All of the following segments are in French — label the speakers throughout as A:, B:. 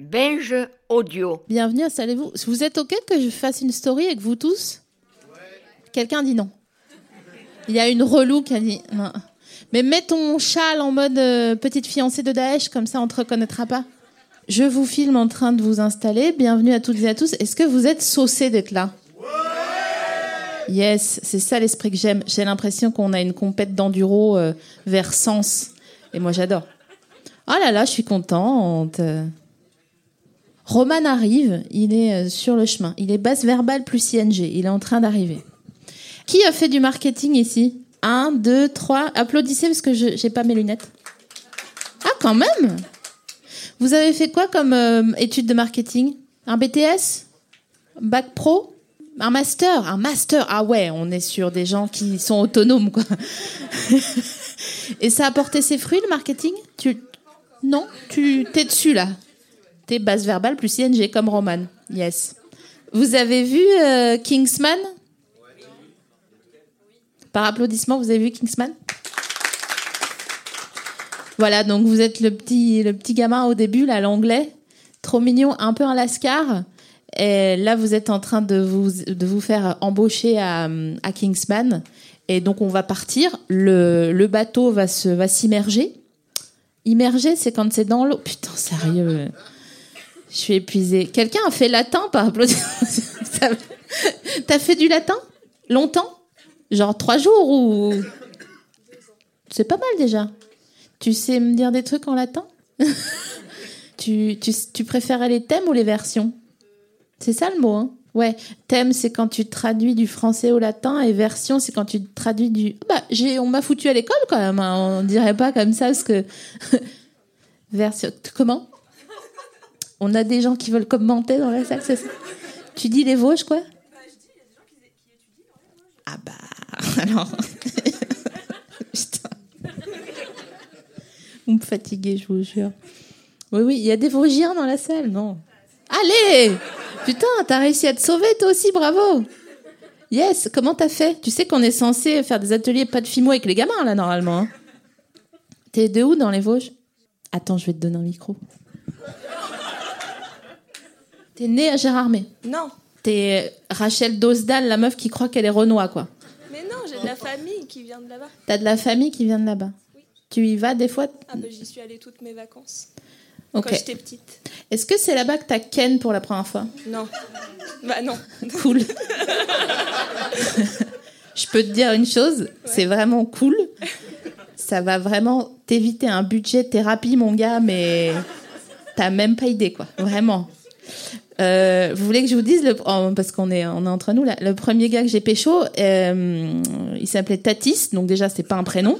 A: Binge audio.
B: Bienvenue, installez-vous. Vous êtes OK que je fasse une story avec vous tous? Quelqu'un dit non. Il y a une relou qui a dit non. Mais mets ton châle en mode euh, petite fiancée de Daesh, comme ça on te reconnaîtra pas. Je vous filme en train de vous installer. Bienvenue à toutes et à tous. Est-ce que vous êtes saucés d'être là? Yes, c'est ça l'esprit que j'aime. J'ai l'impression qu'on a une compète d'enduro euh, vers Sens. Et moi j'adore. Oh là là, je suis contente. Roman arrive, il est euh, sur le chemin. Il est basse verbale plus ING. Il est en train d'arriver. Qui a fait du marketing ici? Un, deux, trois. Applaudissez parce que je j'ai pas mes lunettes. Ah, quand même Vous avez fait quoi comme euh, étude de marketing? Un BTS Bac pro? Un master? Un master? Ah ouais, on est sur des gens qui sont autonomes, quoi. Et ça a porté ses fruits, le marketing? Tu Non? Tu t'es dessus, là? T'es basse verbale plus ING, comme Roman. Yes. Vous avez vu euh, Kingsman? Par applaudissement, vous avez vu Kingsman? Voilà, donc vous êtes le petit, le petit gamin au début, là, l'anglais. Trop mignon, un peu un lascar. Et là, vous êtes en train de vous, de vous faire embaucher à, Kingsman. Et donc, on va partir. Le, le bateau va se va s'immerger. Immerger, c'est quand c'est dans l'eau. Putain, sérieux. Je suis épuisée. Quelqu'un a fait latin par applaudissement T'as fait du latin? Longtemps? Genre trois jours ou? C'est pas mal déjà. Tu sais me dire des trucs en latin? Tu, tu, tu préférais les thèmes ou les versions? C'est ça le mot, hein Ouais, thème c'est quand tu traduis du français au latin et version c'est quand tu traduis du. Bah, j'ai, on m'a foutu à l'école quand même. hein. On dirait pas comme ça parce que. version. Comment? On a des gens qui veulent commenter dans la salle, Tu dis les Vosges quoi? Ah bah alors. Putain. Vous me fatiguez, je vous jure. Oui, oui, il y a des Vosgiens dans la salle, non? Allez Putain, t'as réussi à te sauver toi aussi, bravo Yes, comment t'as fait? Tu sais qu'on est censé faire des ateliers pas de fimo avec les gamins, là, normalement. hein T'es de où dans les Vosges? Attends, je vais te donner un micro. T'es née à Gérardmer.
C: Non,
B: T'es Rachel Dosdal, la meuf qui croit qu'elle est Renoir, quoi.
C: mais non, j'ai de la famille qui vient de là-bas.
B: T'as de la famille qui vient de là-bas. Tu y vas des fois
C: Ah bah j'y suis allée toutes mes vacances
B: Ok.
C: quand j'étais petite.
B: Est-ce que c'est là-bas que t'as Ken pour la première fois?
C: Non, bah non.
B: Cool. Je peux te dire une chose, c'est vraiment cool. Ça va vraiment t'éviter un budget thérapie, mon gars, mais t'as même pas idée, quoi. Vraiment. Euh, vous voulez que je vous dise, le, oh, parce qu'on est, on est entre nous là, le premier gars que j'ai pécho, euh, il s'appelait Tatis, donc déjà c'est pas un prénom.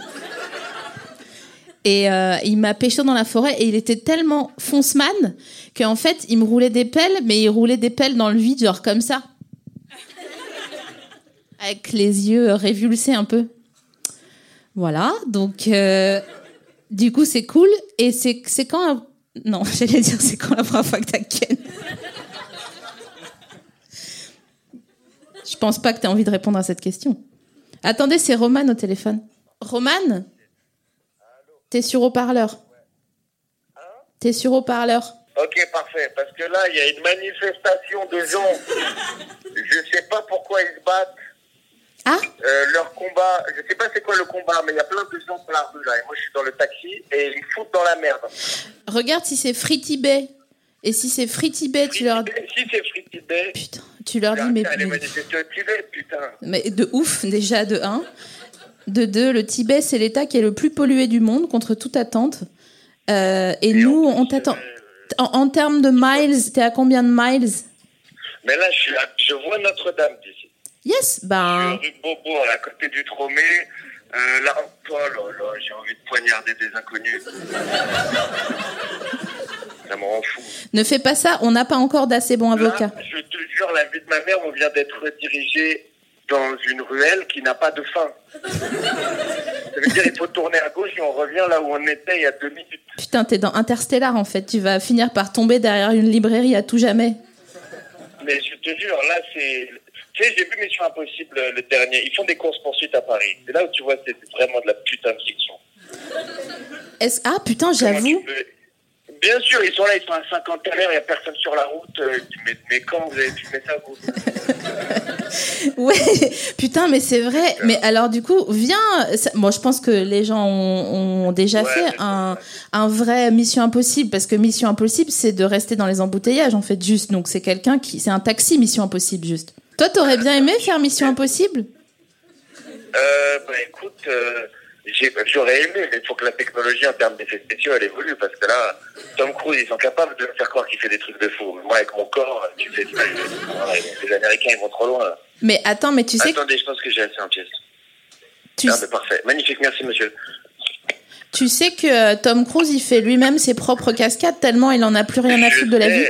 B: Et euh, il m'a pécho dans la forêt et il était tellement fonceman qu'en fait il me roulait des pelles, mais il roulait des pelles dans le vide, genre comme ça. Avec les yeux révulsés un peu. Voilà, donc euh, du coup c'est cool. Et c'est quand. Non, j'allais dire c'est quand la première fois que t'as Ken Je pense pas que t'aies envie de répondre à cette question. Attendez, c'est Roman au téléphone. Roman T'es sur haut-parleur. T'es sur haut-parleur.
D: Ok, parfait. Parce que là, il y a une manifestation de gens. Je sais pas pourquoi ils se battent.
B: Ah
D: Euh, leur combat, je sais pas c'est quoi le combat, mais il y a plein de gens sur la rue là. Et moi, je suis dans le taxi et ils foutent dans la merde.
B: Regarde si c'est Free Bay. Et si c'est Free Bay, tu leur,
D: Si c'est Free Tibet,
B: putain, tu leur dis, mais, mais,
D: au Tibet, putain.
B: mais de ouf, déjà, de 1. De 2, le Tibet, c'est l'État qui est le plus pollué du monde, contre toute attente. Euh, et nous, on t'attend. En, en termes de miles, t'es à combien de miles?
D: Mais là, je, suis à- je vois Notre-Dame d'ici.
B: Yes,
D: Je suis
B: ben.
D: rue Bobo, à côté du Tromé. Euh, là, oh là là, j'ai envie de poignarder des inconnus.
B: Ne fais pas ça, on n'a pas encore d'assez bons avocats.
D: Là, je te jure, la vie de ma mère, on vient d'être redirigé dans une ruelle qui n'a pas de fin. Ça veut dire il faut tourner à gauche et on revient là où on était il y a deux minutes.
B: Putain, t'es dans Interstellar en fait. Tu vas finir par tomber derrière une librairie à tout jamais.
D: Mais je te jure, là, c'est. Tu sais, j'ai vu Mission Impossible le dernier. Ils font des courses poursuites à Paris. C'est là où tu vois, c'est vraiment de la putain de fiction.
B: Est-ce- Ah putain, j'avoue.
D: peux- Bien sûr, ils sont là, ils sont à 50 à l'heure, il n'y a personne sur la route. euh, mais, mais quand vous avez filmé ça, vous
B: Ouais, putain, mais c'est vrai. Mais alors, du coup, viens. Bon, je pense que les gens ont, ont déjà
D: Ouais,
B: fait un, un vrai Mission Impossible, parce que Mission Impossible, c'est de rester dans les embouteillages, en fait, juste. Donc, c'est quelqu'un qui. C'est un taxi Mission Impossible, juste. Toi, t'aurais bien aimé faire Mission Impossible?
D: Euh, bah écoute, euh, j'aurais aimé, mais il faut que la technologie en termes d'effets spéciaux, elle évolue, parce que là, Tom Cruise, ils sont capables de me faire croire qu'il fait des trucs de fou. Moi, avec mon corps, tu fais Les Américains, ils vont trop loin. là.
B: Mais attends, mais tu sais,
D: Attendez, je pense que j'ai assez en pièce.
B: tu,
D: Ah, mais parfait. Magnifique, merci, monsieur.
B: tu sais que euh, Tom Cruise, il fait lui-même ses propres cascades tellement il en a plus rien à foutre de la vie.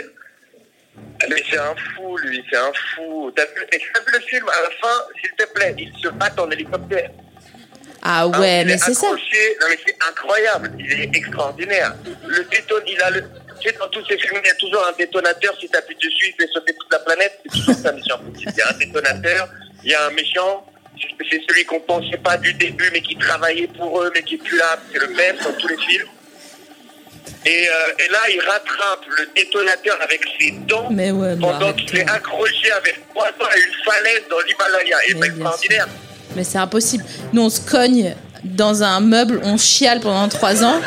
D: Ah, Mais c'est un fou, lui, c'est un fou. T'as vu, et t'as vu le film À la fin, s'il te plaît, il se bat en hélicoptère.
B: Ah
D: Hein,
B: ouais,
D: il
B: mais
D: est
B: c'est ça.
D: accroché. Non, mais c'est incroyable. Il est extraordinaire. Le déton, il a le. Tu sais, dans tous ces films, il y a toujours un détonateur. Si t'appuies dessus, il fait sauter toute la planète. C'est toujours ça, mission impossible. Il y a un détonateur, il y a un méchant. C'est celui qu'on pensait pas du début, mais qui travaillait pour eux, mais qui est plus là. C'est le même dans tous les films. Et, euh, et là, il rattrape le détonateur avec ses dents
B: ouais,
D: pendant qu'il est accroché avec trois dents à une falaise dans l'Himalaya. Et c'est
B: bien
D: extraordinaire.
B: Mais c'est impossible. Nous, on se cogne dans un meuble, on chiale pendant trois ans.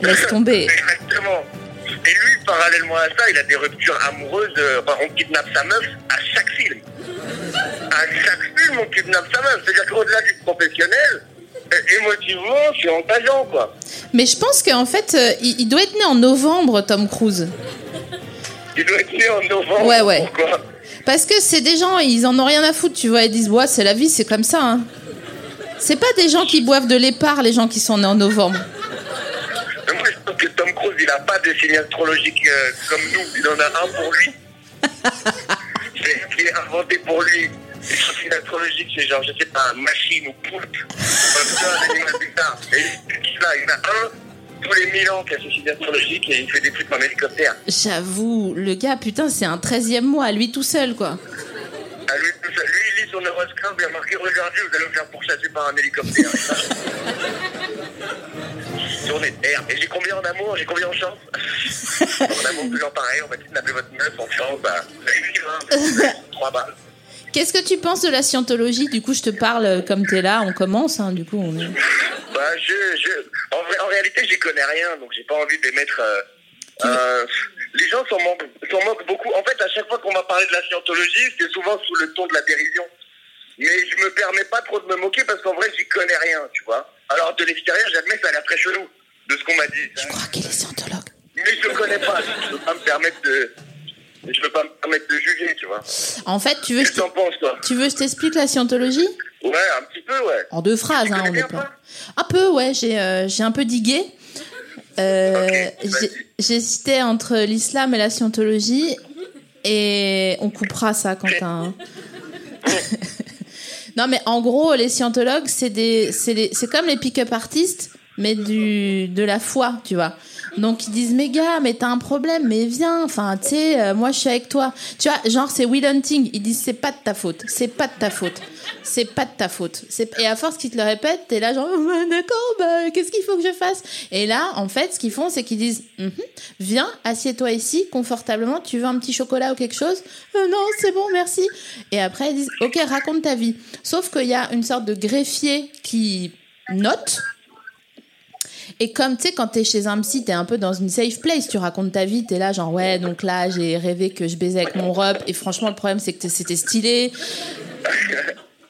B: Laisse tomber.
D: Exactement. Et lui, parallèlement à ça, il a des ruptures amoureuses. euh, enfin, on kidnappe sa meuf à chaque film. À chaque film, on kidnappe sa meuf. C'est-à-dire qu'au-delà du professionnel, euh, émotivement, c'est engageant, quoi.
B: Mais je pense qu'en fait, euh, il, il doit être né en novembre, Tom Cruise.
D: Il doit être né en novembre.
B: Ouais, ouais.
D: Pourquoi?
B: Parce que c'est des gens, ils en ont rien à foutre, tu vois. Ils disent, ouais, c'est la vie, c'est comme ça. Hein. C'est pas des gens qui boivent de l'épar, les gens qui sont nés en novembre.
D: Moi, je pense que Tom Cruise, il n'a pas de signe astrologique euh, comme nous. Il en a un pour lui. c'est inventé pour lui. Et son signe astrologique, c'est genre, je sais pas, machine ou poulpe. Ça, un animal bizarre. Et là, il y en a un tous les mille ans qui a ce signe astrologique et il fait des trucs en hélicoptère.
B: J'avoue, le gars, putain, c'est un 13e mois, lui tout seul, quoi.
D: À lui, tout seul. lui, il lit son horoscope, il a marqué Regardez, vous allez vous faire pourchasser par un hélicoptère. Journée de terre. Et j'ai combien en amour? J'ai combien en chance? En amour, toujours pareil, on va kidnapper votre meuf en chance. Bah, vous allez vivre, hein. Vous avez Trois balles.
B: Qu'est-ce que tu penses de la scientologie? Du coup, je te parle euh, comme t'es là, on commence, hein, du coup, on.
D: Bah, je, je, en, réalité, j'y connais rien, donc j'ai pas envie d'émettre. Euh, euh, les gens s'en moquent, beaucoup. En fait, à chaque fois qu'on m'a parlé de la scientologie, c'est souvent sous le ton de la dérision. Mais je me permets pas trop de me moquer parce qu'en vrai, j'y connais rien, tu vois. Alors, de l'extérieur, j'admets, ça a l'air très chelou de ce qu'on m'a dit.
B: Je crois qu'il est scientologue.
D: Mais je connais pas, je peux pas me permettre de. Je peux pas me permettre de juger, tu vois.
B: En fait, tu veux,
D: Qu'est-ce que t'en penses, toi?
B: tu veux que je t'explique la scientologie?
D: Ouais, un petit peu, ouais.
B: En deux phrases, hein, on est pas. Un peu, ouais, j'ai euh, un peu digué. Euh,
D: Ok,
B: j'ai-
D: vas-y.
B: J'hésitais entre l'islam et la scientologie. Et on coupera ça, Quentin. non, mais en gros, les scientologues, c'est comme les pick-up artistes, mais du, de la foi, tu vois. Donc ils disent mais gars mais t'as un problème mais viens enfin tu sais euh, moi je suis avec toi. Tu vois genre c'est Will Hunting. Ils disent c'est pas de ta faute. C'est pas de ta faute. C'est pas de ta faute. Et à force qu'ils te le répètent t'es là genre Ouais, d'accord bah, qu'est-ce qu'il faut que je fasse? Et là en fait ce qu'ils font c'est qu'ils disent Mhm, viens assieds-toi ici confortablement tu veux un petit chocolat ou quelque chose? Euh, non c'est bon merci. Et après ils disent ok raconte ta vie. Sauf qu'il y a une sorte de greffier qui note et comme tu sais, quand t'es chez un psy, t'es un peu dans une safe place. Tu racontes ta vie, t'es là, genre ouais, donc là, j'ai rêvé que je baisais avec mon rep. Et franchement, le problème, c'est que c'était stylé.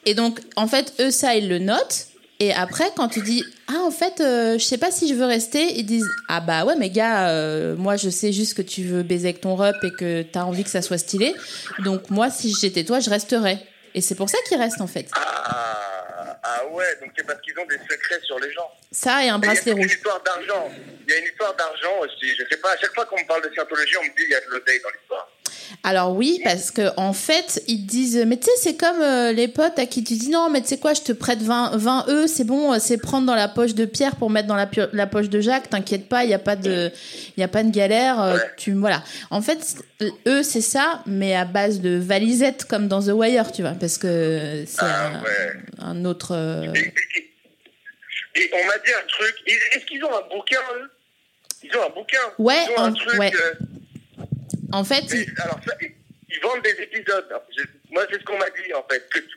B: Et donc, en fait, eux, ça, ils le notent. Et après, quand tu dis ah, en fait, euh, je sais pas si je veux rester, ils disent ah bah ouais, mais gars, euh, moi, je sais juste que tu veux baiser avec ton rep et que t'as envie que ça soit stylé. Donc moi, si j'étais toi, je resterais. Et c'est pour ça qu'ils restent en fait.
D: Ah, Ah ouais, donc c'est parce qu'ils ont des secrets sur les gens.
B: Ça et un
D: Et Il y a
B: bracelet
D: une
B: rouge.
D: histoire d'argent. Il y a une histoire d'argent aussi. Je sais pas, à chaque fois qu'on me parle de scientologie, on me dit il y a de l'oseille dans l'histoire.
B: Alors oui, parce que en fait, ils disent, mais tu sais, c'est comme euh, les potes à qui tu dis non, mais tu sais quoi, je te prête 20, 20 E, c'est bon, euh, c'est prendre dans la poche de Pierre pour mettre dans la, poche de Jacques, t'inquiète pas, il y a pas de, il y a pas de galère, euh, tu voilà. En fait, eux c'est ça, mais à base de valisettes comme dans The Wire, tu vois, parce que c'est
D: Ah
B: un,
D: ouais.
B: un autre. euh,
D: Et, et- et on m'a dit un truc. Est-ce qu'ils ont un bouquin, eux? Ils ont un bouquin.
B: Ouais,
D: Ils ont un truc.
B: ouais. En fait,
D: alors, ça, ils, vendent des épisodes. Moi, c'est ce qu'on m'a dit, en fait. Que tu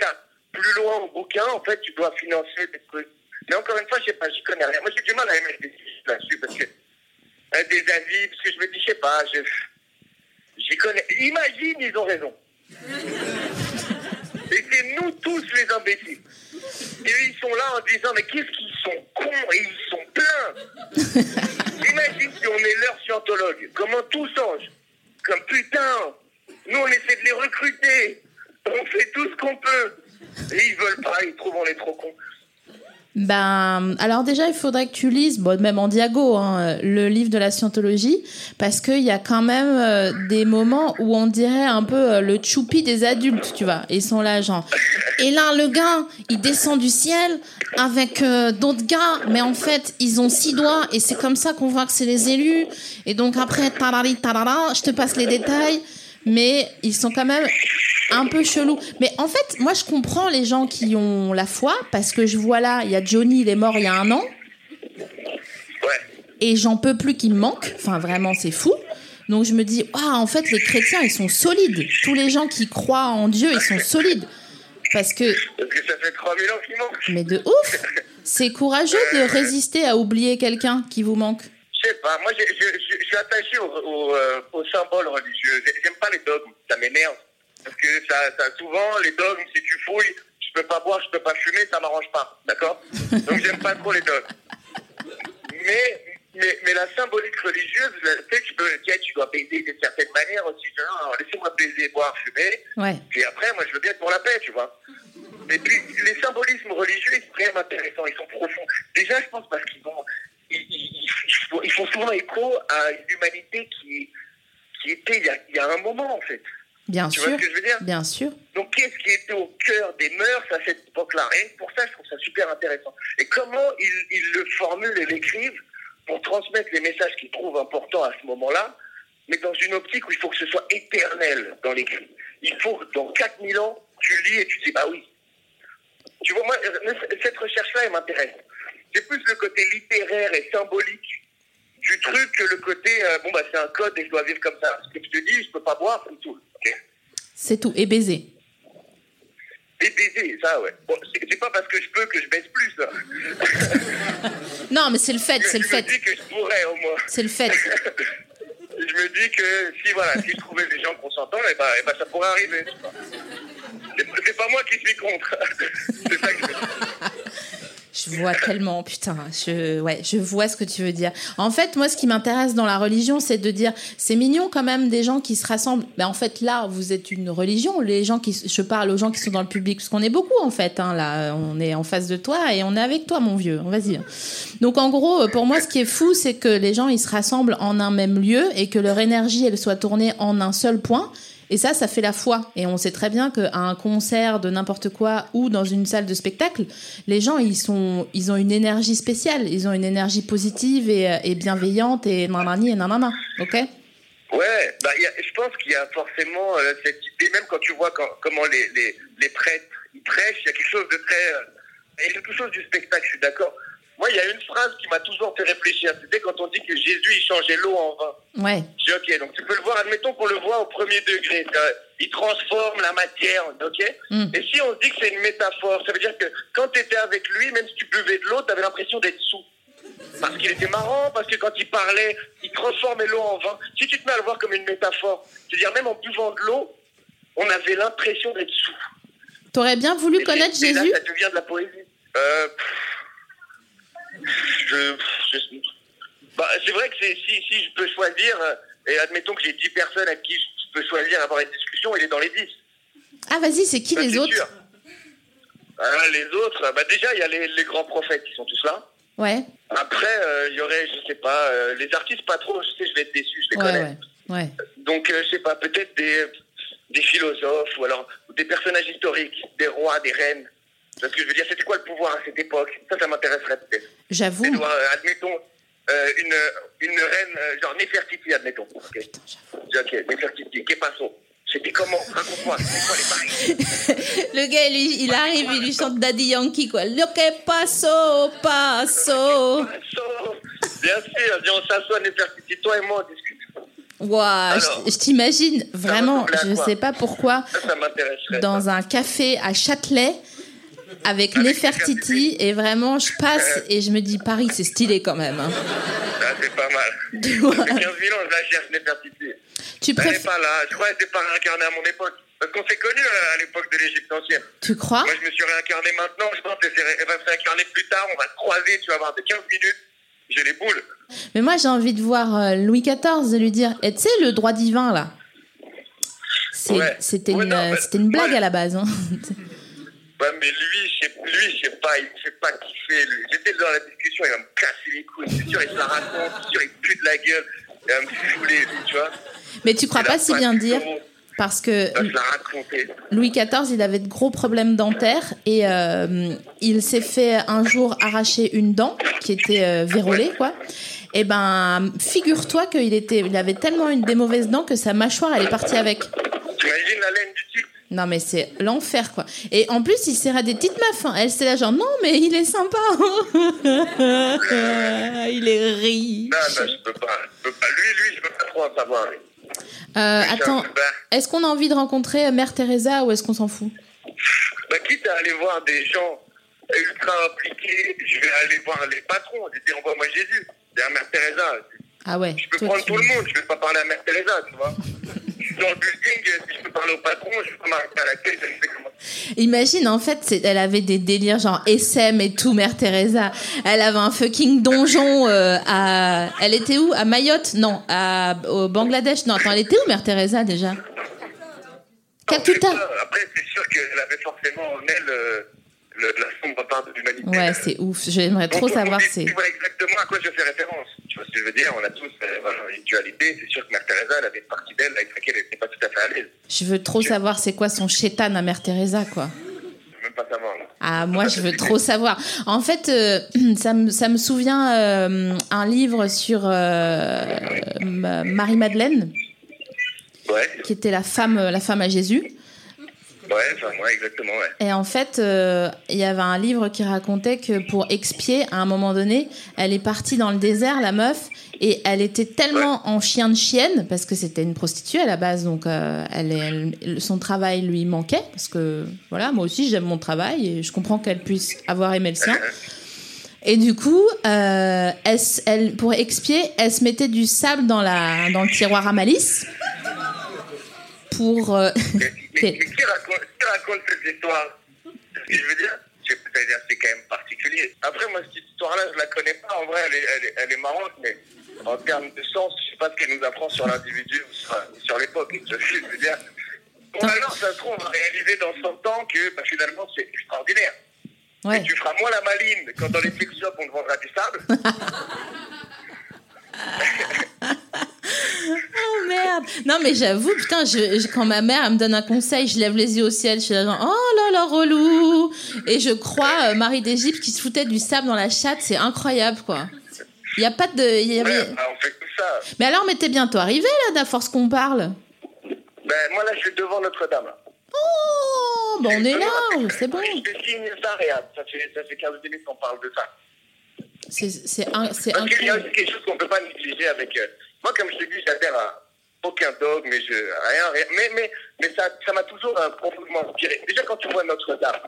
D: ça plus loin au bouquin, en fait, tu dois financer des trucs. Mais encore une fois, je sais pas, j'y connais rien. Moi, j'ai du mal à émettre des là-dessus parce que. euh, des avis, parce que je me dis, je sais pas, je. J'y connais. Imagine, ils ont raison. Et c'est nous tous les imbéciles. Et ils sont là en disant, mais qu'est-ce qu'ils sont cons et ils sont pleins. Imagine si on est leur scientologue. Comment tout change. Comme putain, nous on essaie de les recruter. On fait tout ce qu'on peut. Et ils veulent pas, ils trouvent on est trop cons.
B: Ben, alors déjà, il faudrait que tu lises, bon, même en diago, hein, le livre de la scientologie, parce qu'il y a quand même euh, des moments où on dirait un peu euh, le choupi des adultes, tu vois. Ils sont là, genre. Et là, le gars, il descend du ciel avec euh, d'autres gars, mais en fait, ils ont six doigts, et c'est comme ça qu'on voit que c'est les élus. Et donc après, tarari, tarara, je te passe les détails, mais ils sont quand même un peu chelou. Mais en fait, moi, je comprends les gens qui ont la foi parce que je vois là, il y a Johnny, il est mort il y a un an
D: Ouais.
B: et j'en peux plus qu'il me manque. Enfin, vraiment, c'est fou. Donc je me dis, ah, en fait, les chrétiens, ils sont solides. Tous les gens qui croient en Dieu, ils sont solides. Parce que,
D: Parce que ça fait 3000 ans qu'ils manquent.
B: mais de ouf, c'est courageux de résister à oublier quelqu'un qui vous manque.
D: Je sais pas, moi je, je, je- je suis attaché au, au, euh, aux symboles religieux. J'ai- J'aime pas les dogmes, ça m'énerve. Parce que ça, ça, souvent, les dogmes, si tu fouilles, je peux pas boire, je peux pas fumer, ça m'arrange pas. D'accord? Donc j'aime pas trop les dogmes. Mais, mais, mais la symbolique religieuse, tu sais, tu peux dire, tu dois baiser d'une certaine manière aussi. Non, laissez-moi baiser, boire, fumer.
B: Ouais.
D: Puis après, moi, je veux bien être pour la paix, tu vois. Et puis, les symbolismes religieux, ils sont quand même intéressants, ils sont profonds. Déjà, je pense parce qu'ils vont, ils, ils- ils font- ils font souvent écho à une humanité qui, qui était il y, a, il y a un moment, en fait.
B: Bien
D: Tu
B: sûr.
D: vois ce que je veux dire?
B: Bien sûr.
D: Donc, qu'est-ce qui était au cœur des mœurs à cette époque-là? Rien que pour ça, je trouve ça super intéressant. Et comment ils, ils le formulent et l'écrivent pour transmettre les messages qu'ils trouvent importants à ce moment-là, mais dans une optique où il faut que ce soit éternel dans l'écrit. Il faut que dans 4000 ans, tu lis et tu dis, bah oui. Tu vois, moi, euh, cette recherche-là, elle m'intéresse. C'est plus le côté littéraire et symbolique du truc que le côté, euh, bon, bah c'est un code et je dois vivre comme ça. Ce que je te dis, je peux pas boire, ça me saoule.
B: C'est tout. Et baiser.
D: Et baiser, ça, ouais. Bon, c'est pas parce que je peux que je baisse plus, là.
B: Non, mais c'est le fait, c'est le
D: Je me
B: fait.
D: dis que je pourrais, au moins.
B: C'est le fait.
D: je me dis que si, voilà, si je trouvais des gens consentants, eh ben, eh ben, ça pourrait arriver. C'est pas moi qui suis contre. c'est ça que je.
B: Je vois tellement, putain, je, ouais, je vois ce que tu veux dire. En fait, moi, ce qui m'intéresse dans la religion, c'est de dire, c'est mignon quand même des gens qui se rassemblent. Ben, en fait, là, vous êtes une religion. Les gens qui, je parle aux gens qui sont dans le public, parce qu'on est beaucoup, en fait, hein, là. On est en face de toi et on est avec toi, mon vieux. Vas-y. Donc, en gros, pour moi, ce qui est fou, c'est que les gens, ils se rassemblent en un même lieu et que leur énergie, elle soit tournée en un seul point. Et ça, ça fait la foi. Et on sait très bien qu'à un concert de n'importe quoi ou dans une salle de spectacle, les gens, ils, sont, ils ont une énergie spéciale. Ils ont une énergie positive et, euh, et bienveillante et nanani et nanana. OK?
D: Ouais, bah, je pense qu'il y a forcément euh, cette idée, même quand tu vois comment les, les, prêtres ils prêchent, il y a quelque chose de très. y a quelque chose du spectacle, je suis d'accord. Moi, il y a une phrase qui m'a toujours fait réfléchir. C'était quand on dit que Jésus, il changeait l'eau en vin.
B: Ouais.
D: Je dis, ok, donc tu peux le voir, admettons qu'on le voit au premier degré. Il transforme la matière, ok
B: Mm.
D: Et si on dit que c'est une métaphore, ça veut dire que quand tu étais avec lui, même si tu buvais de l'eau, tu avais l'impression d'être sous. Parce qu'il était marrant, parce que quand il parlait, il transformait l'eau en vin. Si tu te mets à le voir comme une métaphore, c'est-à-dire même en buvant de l'eau, on avait l'impression d'être sous.
B: T'aurais bien voulu
D: Et
B: connaître
D: là,
B: Jésus
D: ça devient de la poésie. Euh, pff, je, je- bah, c'est vrai que c'est- si, si je peux choisir, euh, et admettons que j'ai 10 personnes à qui je peux choisir d'avoir une discussion, il est dans les 10.
B: Ah, vas-y, c'est qui
D: Ça,
B: les autres
D: sûr. Les autres, bah déjà, il y a les, les grands prophètes qui sont tous là.
B: Ouais,
D: Après, euh, il y aurait, je sais pas, euh, les artistes pas trop, je sais, je vais être déçu, je les
B: ouais,
D: connais.
B: ouais, ouais.
D: Donc, euh, je sais pas, peut-être des, des philosophes ou alors des personnages historiques, des rois, des reines. Parce que je veux dire, c'était quoi le pouvoir à cette époque? Ça, ça m'intéresserait peut-être.
B: J'avoue.
D: Euh, admettons, euh, une, une reine, euh, genre Nefertiti, admettons. Ok,
B: j'avoue.
D: ok, Nefertiti, que passo C'était comment? Raconte-moi, c'était quoi les paris?
B: Le gars, lui, il arrive, il lui chante Daddy Yankee, quoi. Paso, paso.
D: Passo Bien sûr, viens, on s'assoit, Nefertiti, toi et moi, on discute.
B: Waouh, je, je t'imagine vraiment, je
D: quoi?
B: sais pas pourquoi,
D: Ça, ça m'intéresserait.
B: dans un café à Châtelet avec
D: Avec
B: Nefertiti et vraiment je passe et je me dis Paris c'est stylé quand même. hein.
D: Ah, c'est pas mal.
B: Tu vois.
D: Ça fait 15 000 ans, je la cherche, Nefertiti.
B: Tu
D: Elle n'est
B: préfères,
D: pas là. Je crois qu'elle n'était pas réincarnée à mon époque. Parce qu'on s'est connus euh, à l'époque de l'Égypte ancienne.
B: tu crois?
D: Moi, je me suis réincarné maintenant. Je pense qu'elle va se réincarner plus tard. On va se croiser. Tu vas voir, de 15 minutes. J'ai les boules.
B: Mais moi j'ai envie de voir euh, Louis XIV de lui dire, et tu sais le droit divin là,
D: Ouais.
B: c'était
D: Ouais,
B: une, euh, blague à la base. hein.
D: Ouais, mais lui, je sais, lui, je sais pas, il me fait pas kiffer, lui. J'étais dans la discussion, il va me casser les couilles. C'est sûr, il se la raconte. C'est sûr, il pue de la gueule. Il va me saouler, lui, tu vois.
B: Mais tu crois pas si bien dire parce que. Louis XIV, il avait de gros problèmes dentaires et euh, il s'est fait un jour arracher une dent qui était euh, vérolée, quoi. Et ben, figure-toi qu'il était, il avait tellement une des mauvaises dents que sa mâchoire, elle est partie avec.
D: T'imagines la laine
B: Non, mais c'est l'enfer, quoi. Et en plus, il serrait des petites meufs. hein. Elle, c'est là, genre, non, mais il est sympa. il est riche.
D: Non, non, je peux pas. Je peux pas. Lui, lui, je peux pas trop en savoir.
B: Euh, attends, est-ce qu'on a envie de rencontrer Mère Teresa ou est-ce qu'on s'en fout?
D: Bah, quitte à aller voir des gens ultra impliqués, je vais aller voir les patrons. Je dire, envoie-moi Jésus. C'est à Mère Teresa.
B: Ah ouais.
D: Je peux prendre
B: tu-
D: tout le monde, je vais pas parler à Mère Teresa, tu vois. Dans le building, si je peux parler au patron, je pas m'arrêter à je sais comment.
B: Imagine, en fait, elle avait des délires genre SM et tout, Mère Teresa. Elle avait un fucking donjon euh, à. Elle était où? À Mayotte? Non, à... au Bangladesh. Non, attends, elle était où, Mère Teresa déjà? Calcutta.
D: Après, c'est sûr qu'elle avait forcément en elle euh, le- la sombre part de l'humanité.
B: Ouais, c'est ouf. J'aimerais trop savoir c'est.
D: Tu vois exactement à quoi je fais référence. Tu vois ce que je veux dire? On a tous euh, une dualité. C'est sûr que Mère Teresa, elle avait une partie d'elle avec laquelle elle n'était pas tout à fait à l'aise.
B: Je veux trop savoir c'est quoi son chétan à Mère Teresa, quoi.
D: Je veux même pas savoir. là.
B: Ah, moi, je veux trop savoir. En fait, euh, ça, me, ça me souvient euh, un livre sur euh, Ma- Marie-Madeleine,
D: Ouais,
B: qui était la femme, la femme à Jésus.
D: Ouais, enfin, ouais, exactement, ouais.
B: Et en fait, euh, il y avait un livre qui racontait que pour expier, à un moment donné, elle est partie dans le désert, la meuf, et elle était tellement en chien de chienne, parce que c'était une prostituée à la base, donc euh, elle, est- elle- son travail lui manquait, parce que voilà, moi aussi j'aime mon travail, et je comprends qu'elle puisse avoir aimé le sien. Et du coup, euh, elle, s- elle- pour expier, elle se mettait du sable dans, la, dans le tiroir à malice. Pour.
D: qui, raconte, qui raconte cette histoire C'est ce que je veux dire C'est-à-dire, c'est quand même particulier. Après, moi, cette histoire-là, je la connais pas. En vrai, elle est, elle est, elle est marrante, mais en termes de sens, je sais pas ce qu'elle nous apprend sur l'individu ou sur, sur l'époque. Je je veux dire? Bon, alors, ça se trouve, on va réaliser dans 100 ans que bah, finalement, c'est extraordinaire.
B: ouais.
D: Et tu feras moins la maline quand dans les sex shops, on te vendra du sable.
B: Oh merde Non mais j'avoue, putain, je, je- quand ma mère elle me donne un conseil, je lève les yeux au ciel, je suis là genre, oh là là, relou Et je crois euh, Marie d'Égypte qui se foutait du sable dans la chatte, c'est incroyable quoi. Il y a pas de... il y avait-
D: Ouais, bah, on fait tout ça.
B: Mais alors, mais t'es bientôt arrivé là, d'à force qu'on parle
D: Ben, moi, là, je suis devant Notre-Dame.
B: Oh, bon on est là, c'est bon.
D: Je te signe ça, regarde. Ça fait, ça fait 15 minutes qu'on parle de ça.
B: C'est c'est
D: Parce qu'il y a
B: incroyable.
D: aussi quelque chose qu'on ne peut pas négliger avec. Euh, moi, comme je te dis, j'adhère à aucun dogme, mais je, rien, rien. Mais, mais, mais ça ça m'a toujours euh, profondément inspiré. Déjà, quand tu vois Notre-Dame,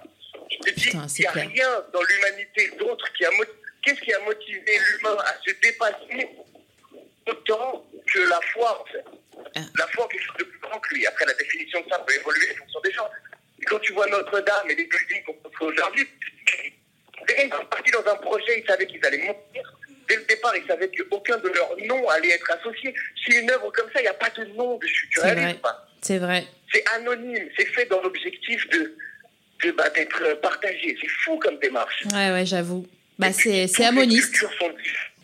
D: je te dis, il n'y a
B: clair.
D: rien dans l'humanité d'autre qui a motivé. Qu'est-ce qui a motivé l'humain à se dépasser autant que la foi, en fait
B: Ah.
D: La foi, quelque chose de plus grand que lui. Après, la définition de ça peut évoluer en fonction des gens. Et quand tu vois Notre-Dame et les buildings qu'on construit aujourd'hui, ils sont partis dans un projet, ils savaient qu'ils allaient monter. Dès le départ, ils savaient qu'aucun de leurs noms allait être associé. Si une œuvre comme ça, il n'y a pas de nom dessus. Tu
B: C'est
D: réalises
B: vrai.
D: pas
B: C'est vrai.
D: C'est anonyme. C'est fait dans l'objectif de bah, d'être partagé. C'est fou comme démarche.
B: Ouais, ouais, j'avoue. Bah, c'est c'est
D: sont-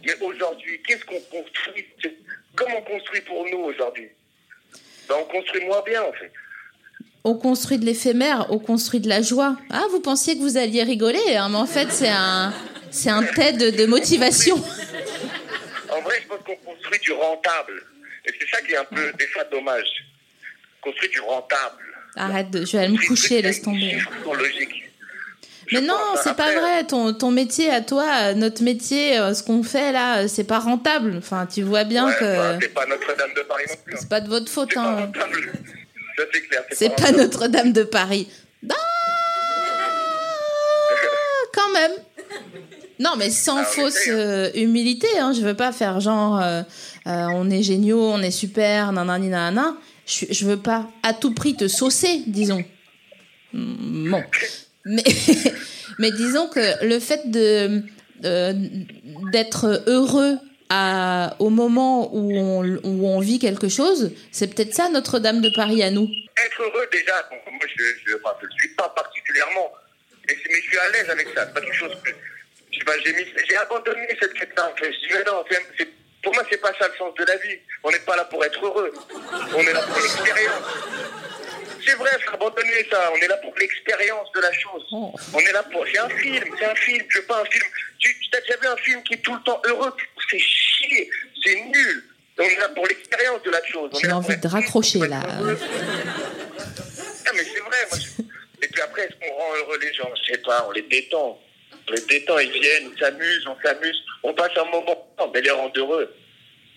D: Mais aujourd'hui, qu'est-ce qu'on construit? Comment on construit pour nous aujourd'hui? Ben, On construit moins bien, en fait.
B: On construit de l'éphémère, on construit de la joie. Ah, vous pensiez que vous alliez rigoler, hein, mais en fait, c'est un, c'est un TED de motivation.
D: En vrai, je pense qu'on construit du rentable. Et c'est ça qui est un peu, des fois, dommage. On construit du rentable.
B: Arrête, de, je vais aller me coucher, laisse tomber.
D: Je
B: Mais non, c'est pas vrai. Ton, ton métier à toi, notre métier, euh, ce qu'on fait là, euh, c'est pas rentable. Enfin, tu vois bien
D: ouais,
B: que
D: bah, c'est pas Notre-Dame de Paris non plus.
B: c'est pas de votre faute.
D: C'est pas
B: Hein.
D: c'est
B: pas. Notre-Dame de Paris. Ah, quand même. Non, mais sans
D: Ah,
B: fausse euh, humilité. Hein. Je veux pas faire genre, euh, euh, on est géniaux, on est super, nanani nanana. Je, je veux pas à tout prix te saucer, disons. Mm, Bon. Mais, mais disons que le fait de d'être heureux à, au moment où on, où on vit quelque chose, c'est peut-être ça Notre-Dame de Paris à nous.
D: Être heureux, déjà, bon, moi, je ne enfin, je le suis pas particulièrement. Mais je suis à l'aise avec ça. C'est pas quelque chose que. je sais pas, J'ai mis- j'ai abandonné cette quête-là. en fait. Je dis, mais non, c'est- c'est- pour moi, c'est pas ça le sens de la vie. On n'est pas là pour être heureux. On est là pour l'expérience. C'est vrai, faut abandonner ça. On est là pour l'expérience de la chose. On est là pour. C'est un film, c'est un film. Je veux pas un film. Tu tu as déjà vu un film qui est tout le temps heureux C'est chier, c'est nul. On est là pour l'expérience de la chose.
B: J'ai envie de raccrocher, là.
D: Ah, mais c'est vrai. Moi, je- Et puis après, est-ce qu'on rend heureux les gens? Je sais pas, on les détend. On les détend, ils viennent, ils s'amusent, on s'amuse. On passe un moment, non, mais les rend heureux.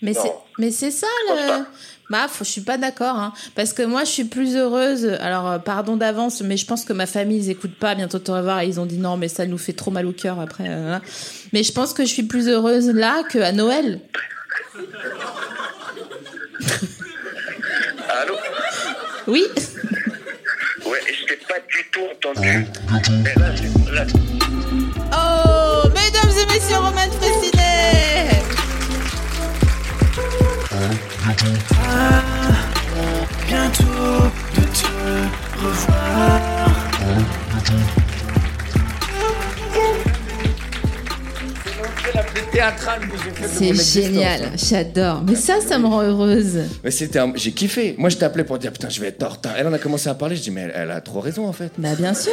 B: Mais c'est, mais c'est ça le. Bah, faut- je suis pas d'accord, hein. Parce que moi, je suis plus heureuse. Alors, euh, pardon d'avance, mais je pense que ma famille, ils écoutent pas. Bientôt, tu vas voir, et ils ont dit non, mais ça nous fait trop mal au cœur après. euh, voilà. Mais je pense que je suis plus heureuse là qu'à Noël.
D: Allô?
B: Oui.
D: Ouais, et je t'ai pas du tout entendu. Mais là, c'est- là,
B: Oh, mesdames et messieurs, Roman Fressinet
E: théâtrale que j'ai faite de
B: C'est génial,
E: hein.
B: j'adore. Mais ça, ça me rend heureuse.
E: Mais c'était un- j'ai kiffé. Moi, je t'appelais pour dire putain, je vais être en retard. Elle en a commencé à parler. Je dis mais elle, elle a trop raison en fait.
B: Bah bien sûr.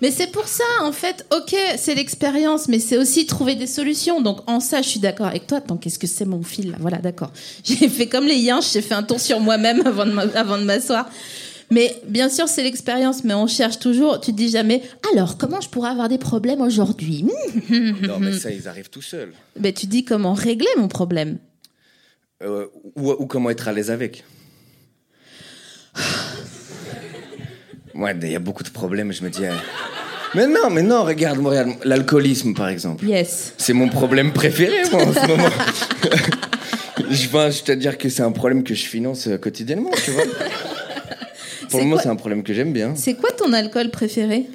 B: Mais c'est pour ça, en fait, ok, c'est l'expérience, mais c'est aussi trouver des solutions. Donc en ça, je suis d'accord avec toi. Attends, qu'est-ce que c'est mon fil là? Voilà, d'accord. J'ai fait comme les yinches, j'ai fait un tour sur moi-même avant de m'asseoir. Mais bien sûr, c'est l'expérience, mais on cherche toujours. Tu te dis jamais, alors comment je pourrais avoir des problèmes aujourd'hui? Hmm.
E: non mais ça, ils arrivent tout seuls.
B: Ben, Tu dis comment régler mon problème.
E: Euh, ou, ou comment être à l'aise avec. Ouais, il y a beaucoup de problèmes. Je me dis. euh, Mais non, mais non, regarde, regarde, l'alcoolisme par exemple.
B: Yes.
E: C'est mon problème préféré, moi, en ce moment. je vais te dire que c'est un problème que je finance euh, quotidiennement, tu vois. Pour le moment,
B: quoi
E: c'est un problème que j'aime bien.
B: C'est quoi ton alcool préféré?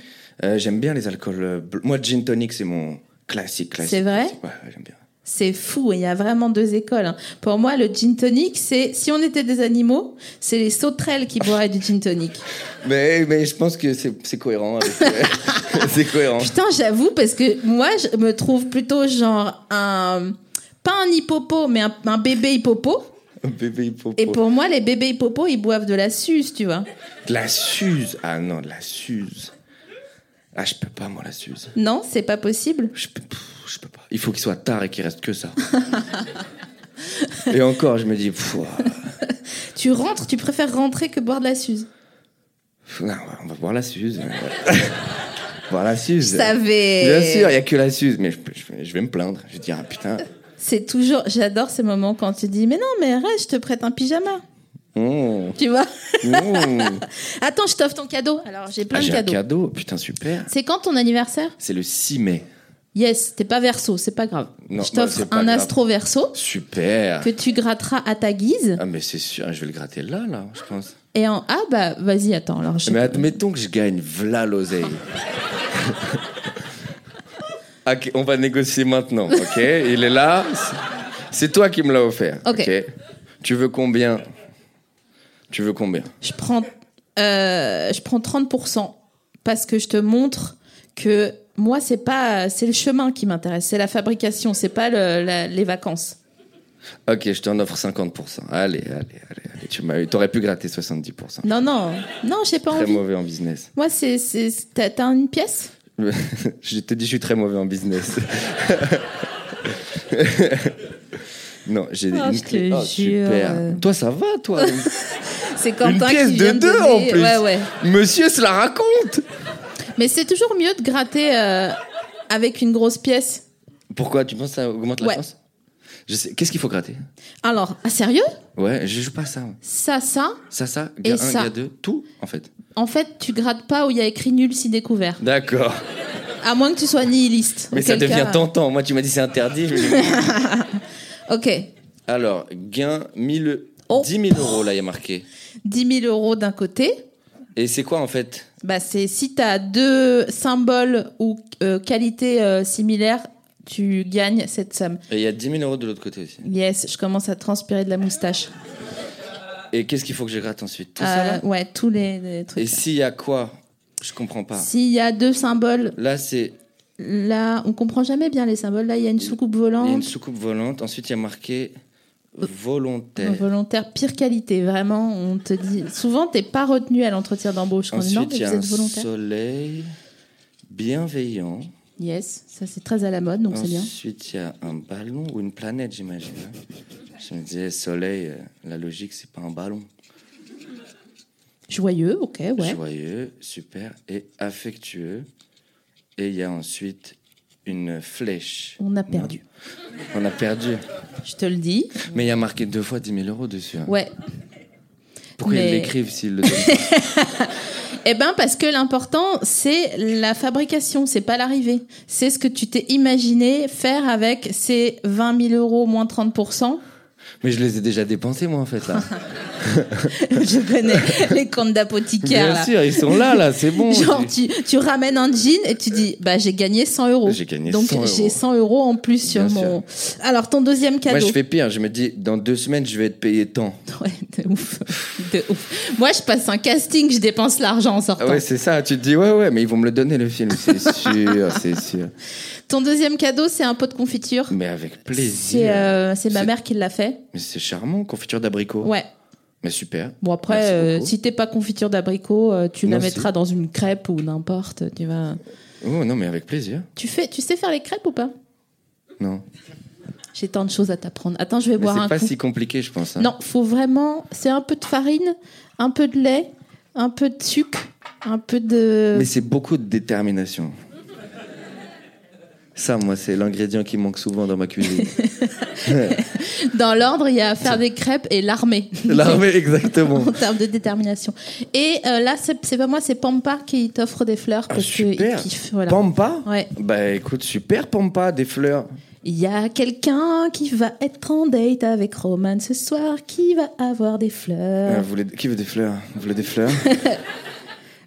E: Euh, j'aime bien les alcools. euh, bl- Moi, gin tonic, c'est mon classique, classique.
B: C'est vrai?
E: Classique. Ouais, ouais, j'aime bien.
B: C'est fou, il y a vraiment deux écoles. hein. Pour moi, le gin tonic, c'est si on était des animaux, c'est les sauterelles qui boiraient du gin tonic.
E: Mais, mais je pense que c'est cohérent. euh, c'est cohérent.
B: Putain, j'avoue, parce que moi, je me trouve plutôt genre un. Pas un hippopo, mais un, un bébé hippopo.
E: Un bébé hippopo.
B: Et pour moi, les bébés hippopos, ils boivent de la suze, tu vois.
E: De la suze. Ah non, de la suze. Ah, je peux pas, moi, la suze.
B: Non, c'est pas possible.
E: Je peux, pff, je peux pas. Il faut qu'il soit tard et qu'il reste que ça. et encore, je me dis, pff,
B: Tu rentres, tu préfères rentrer que boire de la suze.
E: non, on va boire la suze. boire la suze.
B: Je savais.
E: Bien sûr, il y a que la suze. Mais je, je vais me plaindre. Je vais dire, ah putain.
B: C'est toujours. J'adore ces moments quand tu dis Mais non, mais reste, je te prête un pyjama.
E: Mmh,
B: Tu vois?
E: Mmh.
B: Attends, je t'offre ton cadeau. Alors, j'ai plein
E: Ah,
B: de
E: j'ai un
B: cadeaux.
E: cadeau. Putain, super.
B: C'est quand ton anniversaire?
E: C'est le 6 mai.
B: Yes, t'es pas verso, c'est pas grave.
E: Non,
B: je
E: bah,
B: t'offre
E: pas
B: un
E: grave.
B: astro verso
E: Super.
B: que tu gratteras à ta guise.
E: Ah, mais c'est sûr, je vais le gratter là, là, je pense.
B: Et en ah bah vas-y attends alors.
E: Mais admettons que je gagne v'là l'oseille. ok, on va négocier maintenant, ok? Il est là. c'est- toi qui me l'as offert.
B: Ok.
E: Tu veux combien? Tu veux combien?
B: Je prends euh, je prends 30% parce que je te montre que moi, c'est pas, c'est le chemin qui m'intéresse, c'est la fabrication, c'est pas le- la- les vacances.
E: Ok, je t'en offre 50%. Allez, allez, allez, allez. Tu m'as, t'aurais pu gratter 70%.
B: Non, non, non, j'ai pas
E: Très
B: envie.
E: mauvais en business.
B: Moi, c'est, t'as une pièce?
E: Je te dis, je suis très mauvais en business. non, j'ai
B: Oh,
E: une clé. Oh, super. Toi, ça va, toi
B: C'est
E: Une
B: Quentin
E: pièce
B: qui
E: de
B: vient
E: deux en plus.
B: Ouais, ouais.
E: Monsieur se la raconte.
B: Mais c'est toujours mieux de gratter euh, avec une grosse pièce.
E: Pourquoi Tu penses que ça augmente la
B: Ouais.
E: chance? Qu'est-ce qu'il faut gratter?
B: Alors, ah, sérieux?
E: Ouais, je joue pas ça.
B: Ça, ça,
E: Ça, ça,
B: Et
E: 1,
B: ça.
E: 2, tout, en fait.
B: en fait, tu grattes pas où il y a écrit nul si découvert.
E: D'accord.
B: À moins que tu sois nihiliste.
E: Mais ça devient
B: cas-
E: tentant. Moi, tu m'as dit c'est interdit. je
B: Ok.
E: Alors, gain 1000,
B: Oh.
E: 10 000 euros, là, il y a marqué.
B: 10 000 euros d'un côté.
E: Et c'est quoi, en fait?
B: Bah, c'est si tu as deux symboles ou euh, qualités euh, similaires, tu gagnes cette somme.
E: Et il y a 10 000 euros de l'autre côté aussi.
B: Yes, je commence à transpirer de la moustache.
E: Et qu'est-ce qu'il faut que je gratte ensuite? Tout ça, là?
B: Euh, ouais, tous les, les trucs.
E: Et s'il y a quoi Je comprends pas.
B: S'il y a deux symboles,
E: Là, c'est.
B: là, on comprend jamais bien les symboles. Là, il y a une soucoupe
E: Il y a
B: volante.
E: une soucoupe volante. Ensuite, il y a marqué volontaire.
B: Volontaire, pire qualité, vraiment. On te dit. Souvent, t'es pas retenu à l'entretien d'embauche.
E: Ensuite, il y a un
B: volontaire.
E: soleil bienveillant.
B: Yes, ça c'est très à la mode, donc c'est bien.
E: Ensuite, il y a un ballon ou une planète, j'imagine. hein. Je me disais, soleil, euh, la logique, c'est pas un ballon.
B: Joyeux, ok, ouais.
E: Joyeux, super. Et affectueux. Et il y a ensuite une flèche.
B: On a perdu.
E: On a perdu.
B: Je te le dis.
E: Mais il y a marqué deux fois 10 000 euros dessus. hein.
B: Ouais.
E: Pourquoi
B: Mais-
E: ils l'écrivent s'ils le donnent pas
B: Eh ben parce que l'important c'est la fabrication, c'est pas l'arrivée. C'est ce que tu t'es imaginé faire avec ces 20 000 euros moins 30
E: Mais je les ai déjà dépensés, moi, en fait, là.
B: Je connais les comptes d'apothicaire.
E: Bien
B: là.
E: sûr, ils sont là, là, c'est bon.
B: Genre, tu, tu ramènes un jean et tu dis, bah, j'ai gagné 100 euros.
E: J'ai gagné
B: Donc,
E: 100 euros.
B: j'ai 100 euros en plus sur
E: Bien
B: mon. Alors, ton deuxième cadeau.
E: Moi, je fais pire. Je me dis, dans deux semaines, je vais être payé tant.
B: Ouais, de ouf. De ouf. Moi, je passe un casting, je dépense l'argent en sortant.
E: Ouais, c'est ça. Tu te dis, ouais, ouais, mais ils vont me le donner, le film. C'est sûr, c'est sûr.
B: Ton deuxième cadeau, c'est un pot de confiture.
E: Mais avec plaisir.
B: C'est euh, c'est ma mère qui l'a fait.
E: Mais c'est charmant, confiture d'abricot.
B: Ouais.
E: Mais super.
B: Bon après, euh, si t'es pas confiture d'abricot, euh, tu la
E: Non,
B: mettras dans une crêpe ou n'importe. Tu vas.
E: Oh non, mais avec plaisir.
B: Tu fais, tu sais faire les crêpes ou pas?
E: Non.
B: J'ai tant de choses à t'apprendre. Attends, je vais
E: Mais
B: boire un
E: c'est pas si compliqué, je pense. hein.
B: Non, faut vraiment. C'est un peu de farine, un peu de lait, un peu de sucre, un peu de.
E: Mais c'est beaucoup de détermination. Ça, moi, c'est l'ingrédient qui manque souvent dans ma cuisine.
B: Dans l'ordre, il y a faire des crêpes et l'armée.
E: L'armée, exactement.
B: en termes de détermination. Et euh, là, c'est pas moi, c'est Pampa qui t'offre des fleurs
E: Ah,
B: parce
E: super.
B: kiffe. Voilà.
E: Pampa
B: Ouais.
E: Bah écoute, super Pampa, des fleurs.
B: Il y a quelqu'un qui va être en date avec Roman ce soir, qui va avoir des fleurs.
E: Ah, vous voulez- Qui veut des fleurs? Vous voulez des fleurs?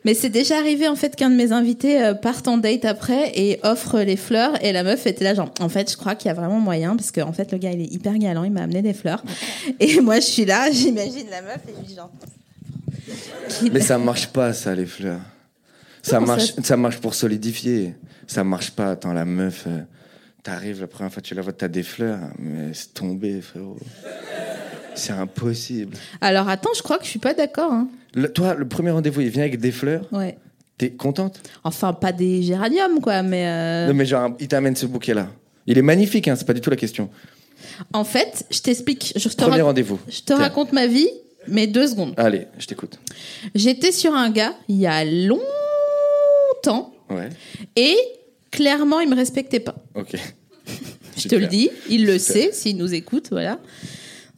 B: Mais c'est déjà arrivé en fait qu'un de mes invités euh, parte en date après et offre les fleurs et la meuf était là genre en fait je crois qu'il y a vraiment moyen parce que en fait le gars il est hyper galant il m'a amené des fleurs et moi je suis là j'imagine la meuf et je dis genre
E: Mais ça marche pas, ça, les fleurs. Ça
B: Comment ça
E: marche, ça marche pour solidifier. Ça marche pas. Attends, la meuf, euh, t'arrives la première fois, tu la vois, t'as des fleurs, mais c'est tombé, frérot. C'est impossible.
B: alors attends je crois que je suis pas d'accord hein.
E: Le- toi, le premier rendez-vous, il vient avec des fleurs.
B: ouais
E: T'es contente?
B: Enfin pas des géraniums quoi mais euh,
E: Non, mais genre, il t'amène ce bouquet-là. Il est magnifique, hein, c'est pas du tout la question.
B: en fait je t'explique je te,
E: Premier
B: rac-
E: rendez-vous.
B: je te
E: Tiens.
B: raconte ma vie mais deux secondes
E: Allez, je t'écoute.
B: j'étais sur un gars il y a longtemps
E: Ouais,
B: et clairement il me respectait pas
E: ok.
B: Je te le dis, il le
E: Super.
B: sait s'il nous écoute, voilà.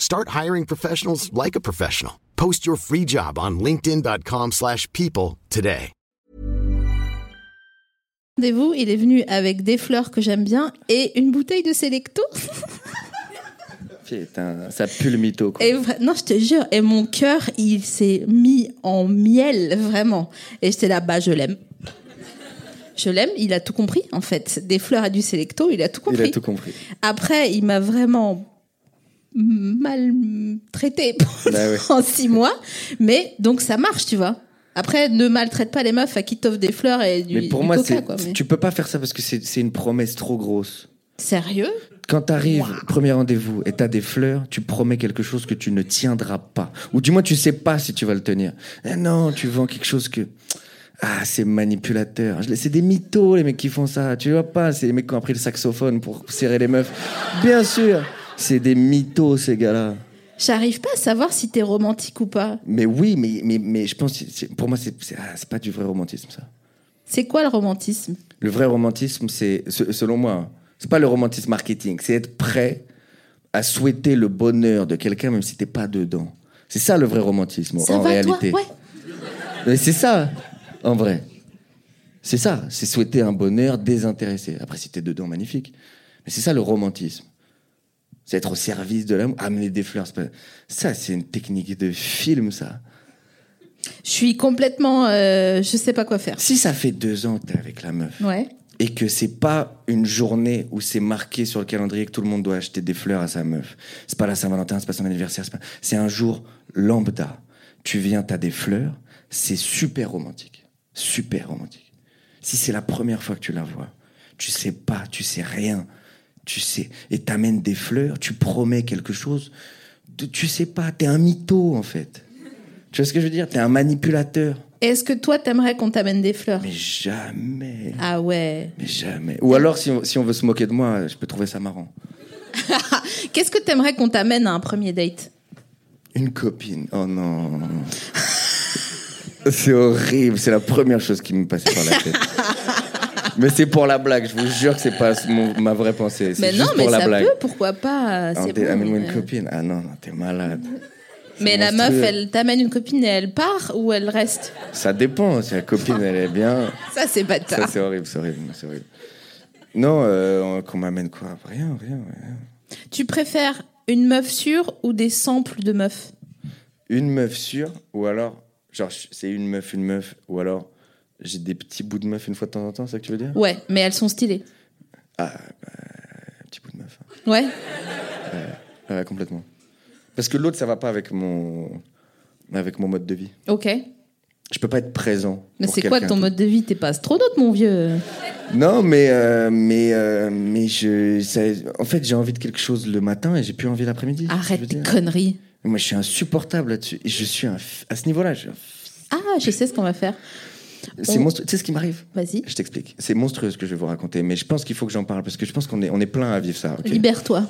F: Start hiring professionals like a professional. Post your free job on linkedin.com/people slash people today.
B: rendez-vous, il est venu avec des fleurs que j'aime bien et une bouteille de Selecto.
E: Putain, ça pue le mytho, quoi.
B: Et vra- non, je te jure, et mon cœur, il s'est mis en miel, vraiment. Et j'étais là, bah, je l'aime. Je l'aime, il a tout compris, en fait. Des fleurs et du Selecto, il a tout
E: Il
B: compris.
E: a tout compris.
B: Après, il m'a vraiment mal traité
E: Bah
B: six mois. Mais donc, ça marche, tu vois. Après, ne maltraite pas les meufs à qui t'offrent des fleurs et du,
E: Mais pour
B: du
E: moi,
B: coca,
E: c'est,
B: quoi. Mais-
E: tu peux pas faire ça parce que c'est, une promesse trop grosse.
B: Sérieux?
E: Quand t'arrives, premier rendez-vous, et t'as des fleurs, tu promets quelque chose que tu ne tiendras pas. Ou du moins, tu sais pas si tu vas le tenir. Eh non, tu vends quelque chose que... Ah, c'est manipulateur. Je- C'est des mythos, les mecs qui font ça. Tu vois pas, c'est les mecs qui ont appris le saxophone pour serrer les meufs. Bien sûr, c'est des mythos, ces gars-là.
B: J'arrive pas à savoir si t'es romantique ou pas.
E: Mais oui, mais, mais, mais je pense, pour moi, c'est, ah, c'est pas du vrai romantisme, ça.
B: C'est quoi le romantisme?
E: Le vrai romantisme, c'est, se- selon moi, hein, c'est pas le romantisme marketing, c'est être prêt à souhaiter le bonheur de quelqu'un même si t'es pas dedans. C'est ça le vrai romantisme
B: Ça
E: en
B: va,
E: réalité.
B: toi Ouais.
E: C'est ça, en vrai. C'est ça, c'est souhaiter un bonheur désintéressé. Après, si t'es dedans, magnifique. Mais c'est ça le romantisme. C'est être au service de l'amour. Amener des fleurs, pas- ça, c'est une technique de film, ça.
B: Je suis complètement. euh, je sais pas quoi faire.
E: Si ça fait deux ans que t'es avec la meuf,
B: Ouais.
E: et que c'est pas une journée où c'est marqué sur le calendrier que tout le monde doit acheter des fleurs à sa meuf. C'est pas la Saint-Valentin, c'est pas son anniversaire, c'est pas... c'est un jour lambda. Tu viens, t'as des fleurs, c'est super romantique. Super romantique. Si c'est la première fois que tu la vois, tu sais pas, tu sais rien, tu sais, et t'amènes des fleurs, tu promets quelque chose, tu sais pas, t'es un mytho en fait. Tu vois ce que je veux dire? T'es un manipulateur.
B: Est-ce que toi, t'aimerais qu'on t'amène des fleurs?
E: Mais jamais.
B: Ah ouais.
E: Mais jamais. Ou alors, si on, si on veut se moquer de moi, je peux trouver ça marrant.
B: Qu'est-ce que t'aimerais qu'on t'amène à un premier date?
E: Une copine. Oh non. C'est horrible. C'est la première chose qui me passait par la tête. mais c'est pour la blague. Je vous jure que c'est pas mon- ma vraie pensée. C'est
B: Mais
E: juste
B: non, mais
E: pour la
B: ça
E: blague.
B: peut, pourquoi pas c'est bon,
E: Amène-moi une copine. Ah non, non, t'es malade.
B: Mais la
E: monstrueux.
B: meuf, elle t'amène une copine et elle part ou elle reste
E: Ça dépend. Si la copine, elle est bien.
B: Ça, c'est pas
E: Ça, c'est horrible, c'est horrible, c'est horrible. Non, euh, qu'on m'amène quoi? Rien, rien, rien.
B: Tu préfères une meuf sûre ou des samples de meufs?
E: Une meuf sûre, ou alors, genre, c'est une meuf, une meuf, ou alors, j'ai des petits bouts de meuf une fois de temps en temps, c'est ça que tu veux dire?
B: Ouais, mais elles sont stylées.
E: Ah, bah, un petit bout de meuf.
B: Ouais.
E: Ouais, complètement. Parce que l'autre, ça va pas avec mon, avec mon mode de vie.
B: Ok.
E: Je peux pas être présent.
B: Mais c'est quoi ton mode de vie? T'es pas astronaute, mon vieux.
E: Non, mais, euh, mais, euh, mais je, ça- en fait, j'ai envie de quelque chose le matin et j'ai plus envie l'après-midi.
B: Arrête tes conneries.
E: Moi, je suis insupportable là-dessus. Je suis un, à ce niveau-là, je-
B: Ah, je sais ce qu'on va faire.
E: C'est
B: On-
E: monstrueux. Tu sais ce qui m'arrive
B: Vas-y.
E: Je t'explique. C'est monstrueux ce que je vais vous raconter, mais je pense qu'il faut que j'en parle parce que je pense qu'on est, on est plein à vivre ça.
B: Libère-toi.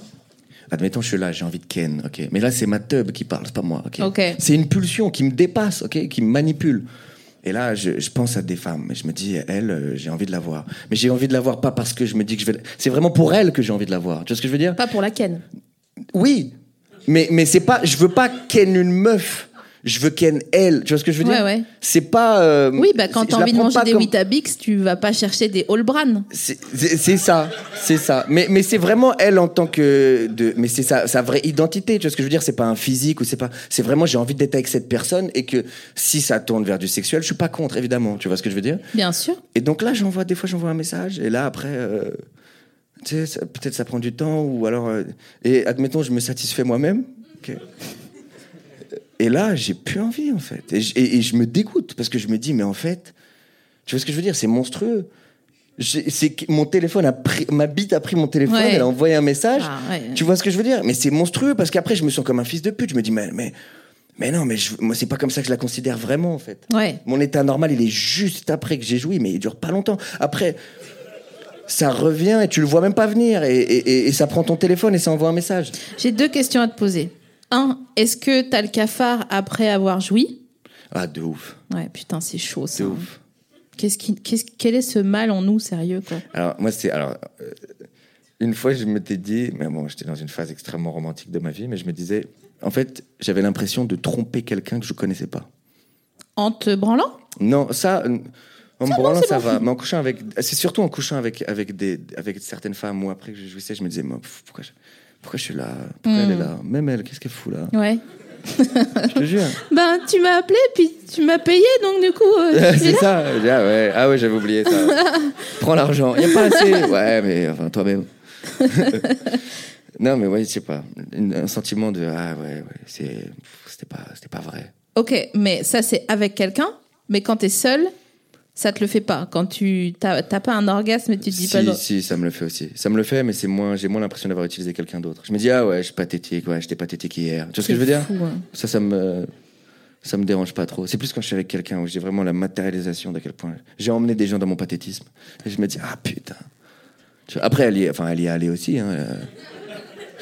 E: Admettons, je suis là, j'ai envie de Ken, ok. Mais là, c'est ma tub qui parle, c'est pas moi, ok.
B: Ok.
E: C'est une pulsion qui me dépasse, ok, qui me manipule. Et là, je, je pense à des femmes, et je me dis, elle, euh, j'ai envie de la voir. Mais j'ai envie de la voir pas parce que je me dis que je vais. la- C'est vraiment pour elle que j'ai envie de la voir. Tu vois ce que je veux dire?
B: Pas pour la ken.
E: Oui, mais mais c'est pas. Je veux pas Ken une meuf. Je veux Ken elle. Tu vois ce que je veux dire
B: Ouais, ouais.
E: C'est pas. euh,
B: Oui, bah quand t'as envie de manger des
E: comme-
B: Weetabix, tu vas pas chercher des Allbran.
E: C'est ça, c'est ça. Mais, mais c'est vraiment elle en tant que de. Mais c'est sa, sa vraie identité. Tu vois ce que je veux dire? C'est pas un physique ou c'est pas. C'est vraiment j'ai envie d'être avec cette personne et que si ça tourne vers du sexuel, je suis pas contre évidemment. Tu vois ce que je veux dire?
B: Bien sûr.
E: Et donc là, j'envoie des fois j'envoie un message et là après. euh, tu sais, peut-être ça prend du temps ou alors. euh, et admettons, je me satisfais moi-même. ok. Et là, j'ai plus envie en fait. Et je, et- et je me dégoûte parce que je me dis, mais en fait, tu vois ce que je veux dire C'est monstrueux. C'est que mon téléphone a pris, ma bite a pris mon téléphone,
B: Ouais.
E: elle a envoyé un message.
B: Ah, ouais.
E: Tu vois ce que je veux dire? Mais c'est monstrueux parce qu'après, je me sens comme un fils de pute. Je me dis, mais, mais, mais non, mais je- moi, c'est pas comme ça que je la considère vraiment en fait.
B: Ouais.
E: Mon état normal, il est juste après que j'ai joui, mais il dure pas longtemps. Après, ça revient et tu le vois même pas venir et, et- et- et ça prend ton téléphone et ça envoie un message.
B: J'ai deux questions à te poser. Un, est-ce que t'as le cafard après avoir joui?
E: Ah, de ouf,
B: Ouais, putain, c'est chaud ça.
E: de
B: hein.
E: ouf.
B: Qu'est-ce qui, qu'est-ce, quel est ce mal en nous, sérieux quoi?
E: Alors, moi, c'est. Alors, euh, une fois, je m'étais dit, mais bon, j'étais dans une phase extrêmement romantique de ma vie, mais je me disais, en fait, j'avais l'impression de tromper quelqu'un que je connaissais pas.
B: En te branlant?
E: Non, ça. euh, En me branlant, ça va. Mais en couchant avec. C'est surtout en couchant avec, avec, des, avec certaines femmes où après que je jouissais, je me disais, moi, pourquoi je, pourquoi je suis là Pourquoi elle est là Même elle, qu'est-ce qu'elle fout là
B: Ouais.
E: Je te jure.
B: Ben, tu m'as appelé, puis tu m'as payé, donc du coup. euh,
E: c'est ça. Ah ouais, ah ouais j'avais oublié ça. Prends l'argent. Il n'y a pas assez. Ouais, mais enfin, toi-même. non, mais ouais, je sais pas. Un sentiment de. Ah ouais, ouais, c'était pas, c'était pas vrai.
B: Ok, mais ça, c'est avec quelqu'un. Mais quand t'es seul, ça te le fait pas. Quand tu t'as pas un orgasme et tu te dis
E: Si,
B: pas. non.
E: si, ça me le fait aussi. Ça me le fait, mais c'est moins, j'ai moins l'impression d'avoir utilisé quelqu'un d'autre. Je me dis, ah ouais, je suis pathétique, ouais, j'étais pathétique hier. Tu vois ce que je veux dire
B: hein.
E: Ça, ça me, ça me dérange pas trop. C'est plus quand je suis avec quelqu'un où j'ai vraiment la matérialisation d'à quel point j'ai emmené des gens dans mon pathétisme. Et je me dis, ah putain. Après, elle y est, enfin, elle y est allée aussi. Hein, euh.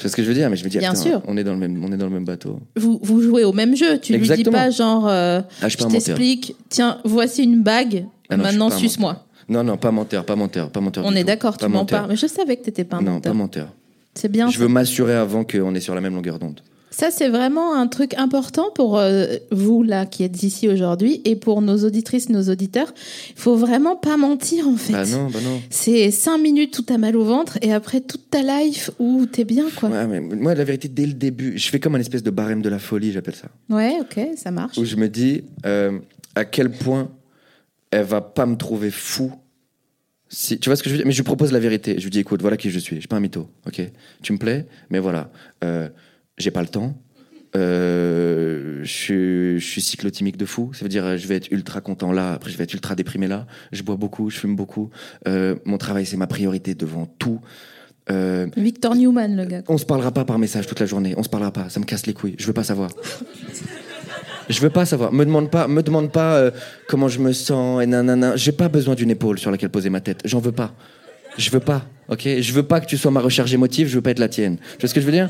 E: Vois ce que je veux dire Mais je me dis,
B: Bien
E: attends,
B: sûr.
E: on est dans le même, on est dans le même bateau.
B: Vous, vous jouez au même jeu. Tu lui dis
E: Exactement.
B: pas genre. euh,
E: Ah, je suis
B: je
E: pas un menteur.
B: t'explique, tiens, voici une bague.
E: Ah non, je suis
B: maintenant,
E: pas un
B: suce-moi.
E: Non, non, pas menteur, pas menteur, pas menteur.
B: On
E: du
B: est
E: tout.
B: d'accord,
E: Pas
B: tu m'en
E: menteur.
B: parles. Mais je savais que t'étais pas un
E: Non,
B: menteur.
E: pas menteur.
B: C'est bien.
E: Je
B: ça.
E: veux m'assurer avant qu'on est sur la même longueur d'onde.
B: Ça, c'est vraiment un truc important pour euh, vous, là, qui êtes ici aujourd'hui, et pour nos auditrices, nos auditeurs. Il faut vraiment pas mentir, en fait.
E: Bah non, bah non.
B: C'est cinq minutes où t'as mal au ventre, et après toute ta life où t'es bien, quoi.
E: Ouais, mais moi, la vérité, dès le début, je fais comme un espèce de barème de la folie, j'appelle ça.
B: Ouais, ok, ça marche.
E: Où je me dis euh, à quel point elle va pas me trouver fou. Si, tu vois ce que je veux dire? Mais je lui propose la vérité. Je lui dis écoute, voilà qui je suis. Je suis pas un mytho, ok? Tu me plais, mais voilà. Euh, j'ai pas le temps. Euh, je, suis, je suis cyclotimique de fou. Ça veut dire, je vais être ultra content là, après je vais être ultra déprimé là. Je bois beaucoup, je fume beaucoup. Euh, mon travail, c'est ma priorité devant tout. Euh,
B: Victor Newman, le gars.
E: on se parlera pas par message toute la journée. On se parlera pas. Ça me casse les couilles. Je veux pas savoir. Je veux pas savoir. Me demande pas, me demande pas comment je me sens et nanana. J'ai pas besoin d'une épaule sur laquelle poser ma tête. J'en veux pas. Je veux pas. Ok? Je veux pas que tu sois ma recharge émotive. Je veux pas être la tienne. Tu vois ce que je veux dire?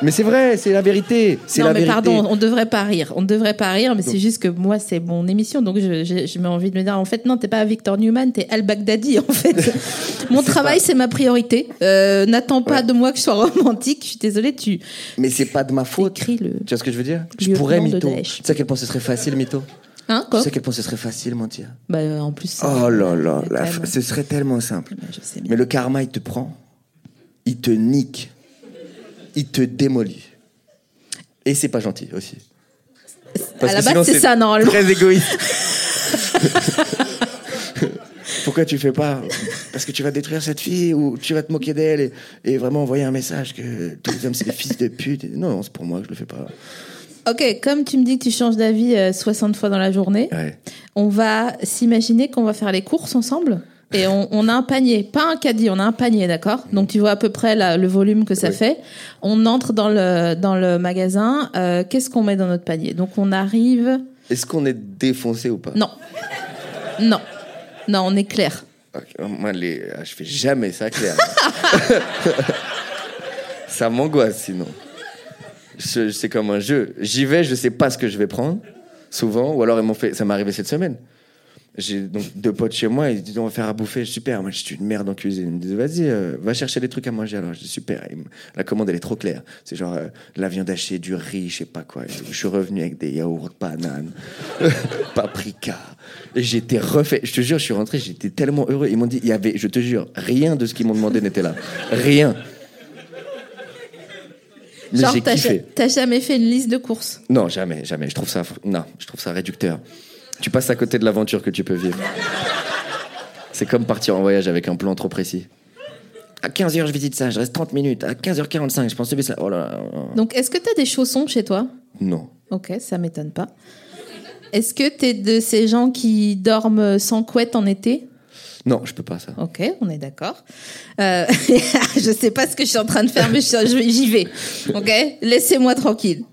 E: Mais c'est vrai. C'est la vérité.
B: Non,
E: la
B: mais
E: vérité.
B: pardon, on devrait pas rire. On devrait pas rire, mais c'est juste que moi, c'est mon émission, donc je, je, je mets envie de me dire, en fait, non, t'es pas Victor Newman, t'es Al Baghdadi, en fait. mon travail, c'est ma priorité. Euh, N'attends pas
E: Ouais.
B: de moi que je sois romantique. Je suis désolée, tu
E: Mais c'est pas de ma faute. Tu vois ce que je veux dire? Je pourrais mytho. Tu sais à quel point ce serait facile mytho
B: Hein,
E: Tu
B: quoi
E: sais à quel point ce serait facile mentir?
B: Bah, euh, en plus.
E: Oh là là, la ce serait tellement simple.
B: Je sais bien.
E: Mais le karma, il te prend, il te nique, il te démolit. Et c'est pas gentil aussi.
B: À la base, c'est ça, normalement.
E: Très égoïste. Pourquoi tu fais pas Parce que tu vas détruire cette fille ou tu vas te moquer d'elle et, et vraiment envoyer un message que tous les hommes c'est des fils de pute. Non, c'est pour moi que je le fais pas.
B: Ok, comme tu me dis que tu changes d'avis euh, 60 fois dans la journée,
E: Ouais.
B: on va s'imaginer qu'on va faire les courses ensemble? Et on, on a un panier, pas un caddie, on a un panier, d'accord? Donc tu vois à peu près la- le volume que ça
E: Oui.
B: fait. On entre dans le, dans le magasin, euh, qu'est-ce qu'on met dans notre panier? Donc on arrive...
E: Est-ce qu'on est défoncé ou pas?
B: Non. Non. Non, on est clair.
E: Ok, Moi, les... ah, je fais jamais ça, Claire. ça m'angoisse sinon. C'est comme un jeu. J'y vais, je sais pas ce que je vais prendre, souvent. Ou alors, ils m'ont fait. Ça m'est arrivé cette semaine. J'ai donc deux potes chez moi, ils disent on va faire à bouffer. Super, moi je suis une merde en cuisine. Ils me disent vas-y, euh, va chercher des trucs à manger. Alors je dis super. Me- La commande elle est trop claire. C'est genre euh, de la viande hachée, du riz, je sais pas quoi. Je suis revenu avec des yaourts, bananes, paprika. Et j'étais refait. Je te jure, je suis rentré, j'étais tellement heureux. Ils m'ont dit il y avait, je te jure, rien de ce qu'ils m'ont demandé n'était là. Rien. Mais
B: Genre, t'as jamais fait une liste de courses?
E: Non, jamais, jamais. Je trouve ça, non, je trouve ça réducteur. Tu passes à côté de l'aventure que tu peux vivre. C'est comme partir en voyage avec un plan trop précis. À 15h, je visite ça, je reste 30 minutes. À 15h45, je pense que ça. Oh là là.
B: Donc est-ce que t'as des chaussons chez toi?
E: Non.
B: Ok, ça m'étonne pas. Est-ce que t'es de ces gens qui dorment sans couette en été?
E: Non, je peux pas ça.
B: Ok, on est d'accord. Euh, je sais pas ce que je suis en train de faire, mais j'y vais. Ok, laissez-moi tranquille.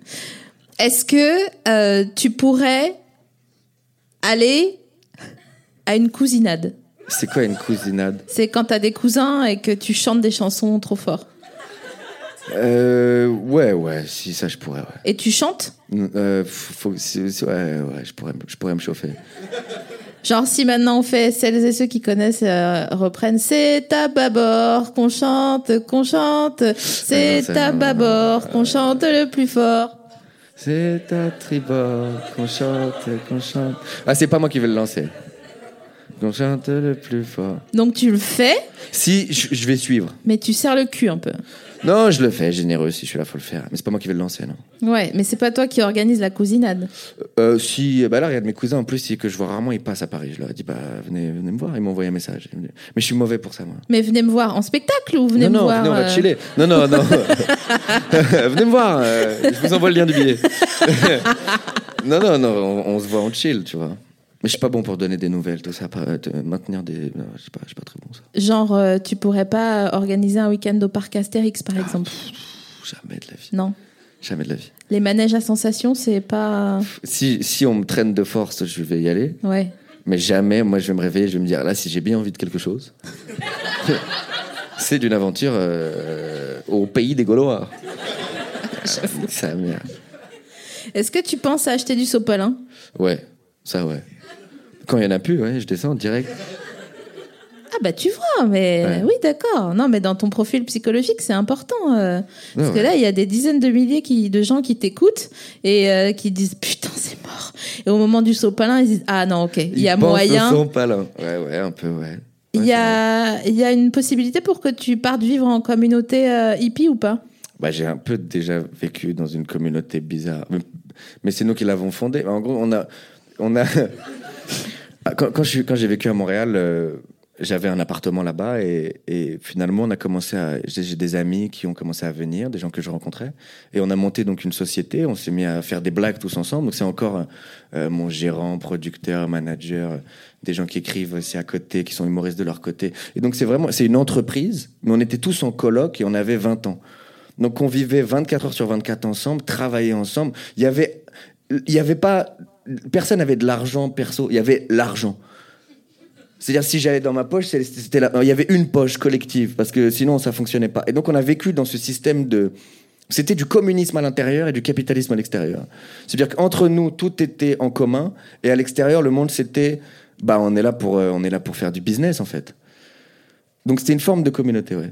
B: Est-ce que euh, tu pourrais aller à une cousinade
E: C'est quoi une cousinade?
B: C'est quand t'as des cousins et que tu chantes des chansons trop fort.
E: euh, Ouais, ouais, si ça, je pourrais, ouais.
B: Et tu chantes?
E: Euh, faut, c'est- ouais, ouais, je pourrais, me- je pourrais me chauffer.
B: Genre si maintenant on fait celles et ceux qui connaissent euh, reprennent c'est à bâbord qu'on chante qu'on chante c'est à bâbord qu'on chante le plus fort
E: C'est à tribord qu'on chante, qu'on chante. Ah, c'est pas moi qui vais le lancer. Chante le plus fort.
B: Donc tu le fais,
E: Si, je, je vais suivre.
B: mais tu serres le cul un peu.
E: Non, je le fais, généreux, si je suis là, faut le faire. Mais c'est pas moi qui vais le lancer, non.
B: Ouais, mais c'est pas toi qui organise la cousinade.
E: Euh, si, bah là, regarde, mes cousins, en plus, si, que je vois rarement, ils passent à Paris. Je leur ai dit, bah, venez, venez me voir. Ils m'ont envoyé un message. Mais je suis mauvais pour ça, moi.
B: Mais venez me voir en spectacle ou venez
E: non,
B: me
E: non,
B: voir
E: venez, on va
B: euh,
E: chiller. Non, non, non. venez me voir. euh, je vous envoie le lien du billet. non, non, non, on, on se voit en chill, tu vois. Mais je suis pas bon pour donner des nouvelles, tout ça. Euh, maintenir des. Je suis pas, je suis pas très bon, ça.
B: Genre, euh, tu pourrais pas organiser un week-end au parc Astérix, par exemple?
E: Pff, Jamais de la vie.
B: Non.
E: Jamais de la vie.
B: Les manèges à sensation, c'est pas.
E: Si, si on me traîne de force, je vais y aller.
B: Ouais.
E: Mais jamais, moi, je vais me réveiller, je vais me dire, là, si j'ai bien envie de quelque chose, c'est d'une aventure euh, au pays des Gaulois. Ça, merde.
B: Est-ce que tu penses à acheter du sopalin?
E: Ouais, ça, ouais. Quand il y en a plus, ouais, je descends direct.
B: Ah bah tu vois, mais
E: Ouais.
B: oui d'accord. Non mais dans ton profil psychologique c'est important euh, parce
E: Ouais,
B: que là il y a des dizaines de milliers qui, de gens qui t'écoutent et euh, qui disent putain c'est mort. Et au moment du sopalin ils disent ah non ok il y a moyen.
E: au son palin. Ouais, ouais, un peu, ouais.
B: Il
E: Ouais,
B: y a il y a une possibilité pour que tu partes vivre en communauté euh, hippie ou pas?
E: Bah, j'ai un peu déjà vécu dans une communauté bizarre. Mais, mais c'est nous qui l'avons fondée. En gros, on a. On a quand, quand quand j'ai vécu à Montréal, euh, j'avais un appartement là-bas et, finalement, on a commencé à. J'ai des amis qui ont commencé à venir, des gens que je rencontrais. Et on a monté donc une société. On s'est mis à faire des blagues tous ensemble. Donc, c'est encore euh, mon gérant, producteur, manager, des gens qui écrivent aussi à côté, qui sont humoristes de leur côté. Et donc, c'est vraiment. C'est une entreprise, mais on était tous en coloc et on avait 20 ans. Donc on vivait 24 heures sur 24 ensemble, travaillait ensemble. Il y avait, il y avait pas, personne n'avait de l'argent perso. Il y avait l'argent. C'est-à-dire si j'allais dans ma poche, c'était là. Il y avait une poche collective parce que sinon ça fonctionnait pas. Et donc on a vécu dans ce système de, c'était du communisme à l'intérieur et du capitalisme à l'extérieur. C'est-à-dire qu'entre nous tout était en commun et à l'extérieur le monde c'était, bah on est là pour, euh, on est là pour faire du business en fait. Donc c'était une forme de communauté, ouais.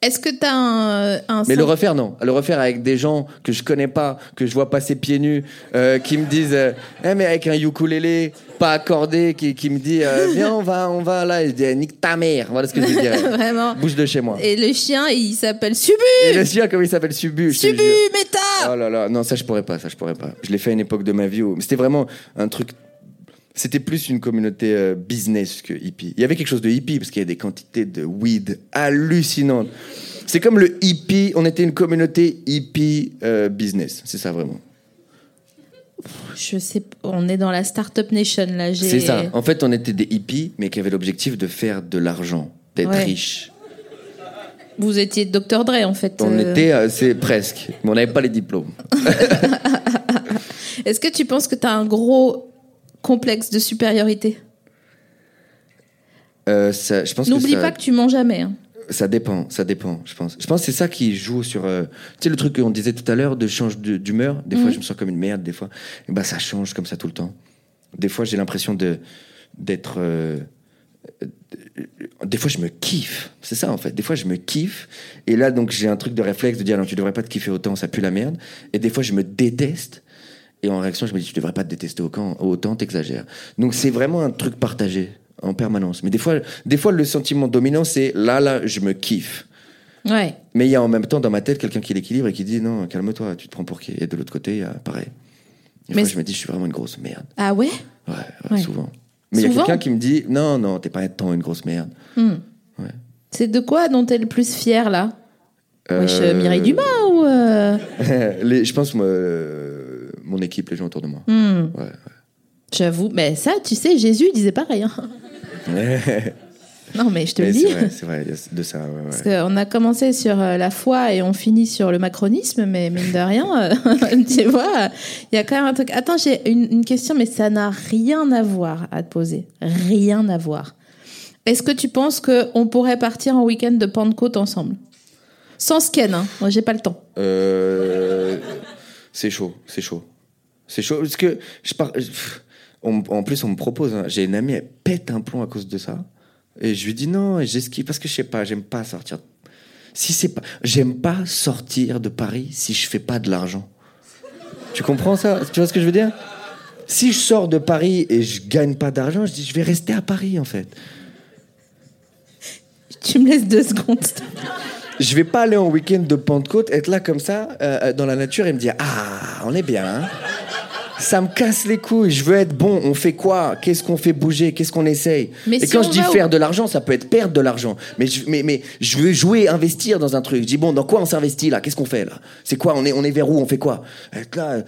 B: Est-ce que tu as un, un
E: Mais le refaire, non. Le refaire avec des gens que je connais pas, que je vois passer pieds nus, euh, qui me disent, euh, Eh, mais avec un ukulélé pas accordé, qui, qui me dit, euh, viens, on va, on va là. Et je dis, nique ta mère. Voilà ce que je dirais.
B: Vraiment.
E: Bouge de chez moi.
B: Et le chien il s'appelle Subu.
E: Et le chien, comment il s'appelle Subu je te
B: Subu
E: jure.
B: méta.
E: Oh là là, non, ça je pourrais pas, ça je pourrais pas. Je l'ai fait à une époque de ma vie où c'était vraiment un truc. C'était plus une communauté euh, business que hippie. Il y avait quelque chose de hippie parce qu'il y a des quantités de weed hallucinantes. C'est comme le hippie, on était une communauté hippie euh, business. C'est ça vraiment.
B: Je sais, on est dans la startup nation là. j'ai-
E: C'est ça. En fait, on était des hippies, mais qui avaient l'objectif de faire de l'argent, d'être
B: Ouais.
E: riches.
B: Vous étiez Dr Dre en fait.
E: On
B: euh.
E: était, c'est presque, mais on n'avait pas les diplômes.
B: Est-ce que tu penses que tu as un gros complexe de supériorité
E: Euh, ça- je pense que
B: N'oublie
E: ça-
B: pas que tu mens jamais. hein.
E: Ça dépend, ça dépend, je pense. Je pense que c'est ça qui joue sur. euh, tu sais, le truc qu'on disait tout à l'heure de change d'humeur. Des fois, je me sens comme une merde, des fois. Et bah, ça change comme ça tout le temps. Des fois, j'ai l'impression de d'être. euh, des fois, je me kiffe. C'est ça, en fait. Des fois, je me kiffe. Et là, donc, j'ai un truc de réflexe de dire non, tu devrais pas te kiffer autant, ça pue la merde. Et des fois, je me déteste. Et en réaction, je me dis, tu devrais pas te détester autant, autant t'exagères. Donc, c'est vraiment un truc partagé en permanence. Mais des fois, des fois, le sentiment dominant, c'est là, là, je me kiffe.
B: Ouais.
E: Mais il y a en même temps dans ma tête quelqu'un qui l'équilibre et qui dit non, calme-toi, tu te prends pour qui? Et de l'autre côté, il y a pareil. Des
B: Mais
E: fois, je me dis, je suis vraiment une grosse merde.
B: Ah ouais?
E: Ouais, ouais,
B: Ouais.
E: souvent. Mais il y a quelqu'un qui me dit non, non, t'es pas tant une grosse merde.
B: C'est de quoi dont tu es le plus fier là? Wesh,
E: Euh,
B: Mireille Dumas ou euh,
E: Les- je pense moi, euh, mon équipe, les gens autour de moi.
B: hmm,
E: Ouais,
B: J'avoue, mais ça, tu sais, Jésus disait pareil. hein. Non, mais je te
E: Mais
B: le dis.
E: c'est vrai, de ça. ouais.
B: Parce qu'on a commencé sur euh, la foi et on finit sur le macronisme, mais mine de rien, euh, tu vois, il y a quand même un truc. Attends, j'ai une, une question, mais ça n'a rien à voir à te poser. Rien à voir. Est-ce que tu penses qu'on pourrait partir en week-end de Pentecôte ensemble? Sans scan, hein. Moi, j'ai pas le temps.
E: Euh, c'est chaud, c'est chaud. C'est chaud parce que je on- en plus, on me propose. hein, J'ai une amie, elle pète un plomb à cause de ça. Et je lui dis non, et j'esquive parce que je sais pas, j'aime pas sortir. Si c'est pas, j'aime pas sortir de Paris si je fais pas de l'argent. Tu comprends ça? Tu vois ce que je veux dire? Si je sors de Paris et je gagne pas d'argent, je dis je vais rester à Paris en fait.
B: Tu me laisses deux secondes.
E: Je vais pas aller en week-end de Pentecôte, être là comme ça, euh, euh, dans la nature et me dire Ah, on est bien. hein. Ça me casse les couilles. Je veux être bon. On fait quoi? Qu'est-ce qu'on fait bouger? Qu'est-ce qu'on essaye?
B: Mais
E: Et
B: si
E: quand je dis faire de l'argent, ça peut être perdre de l'argent. Mais je, mais, mais je veux jouer, investir dans un truc. Je dis Bon, dans quoi on s'investit là? Qu'est-ce qu'on fait là? C'est quoi? On est, on est vers où? On fait quoi? Être là. euh,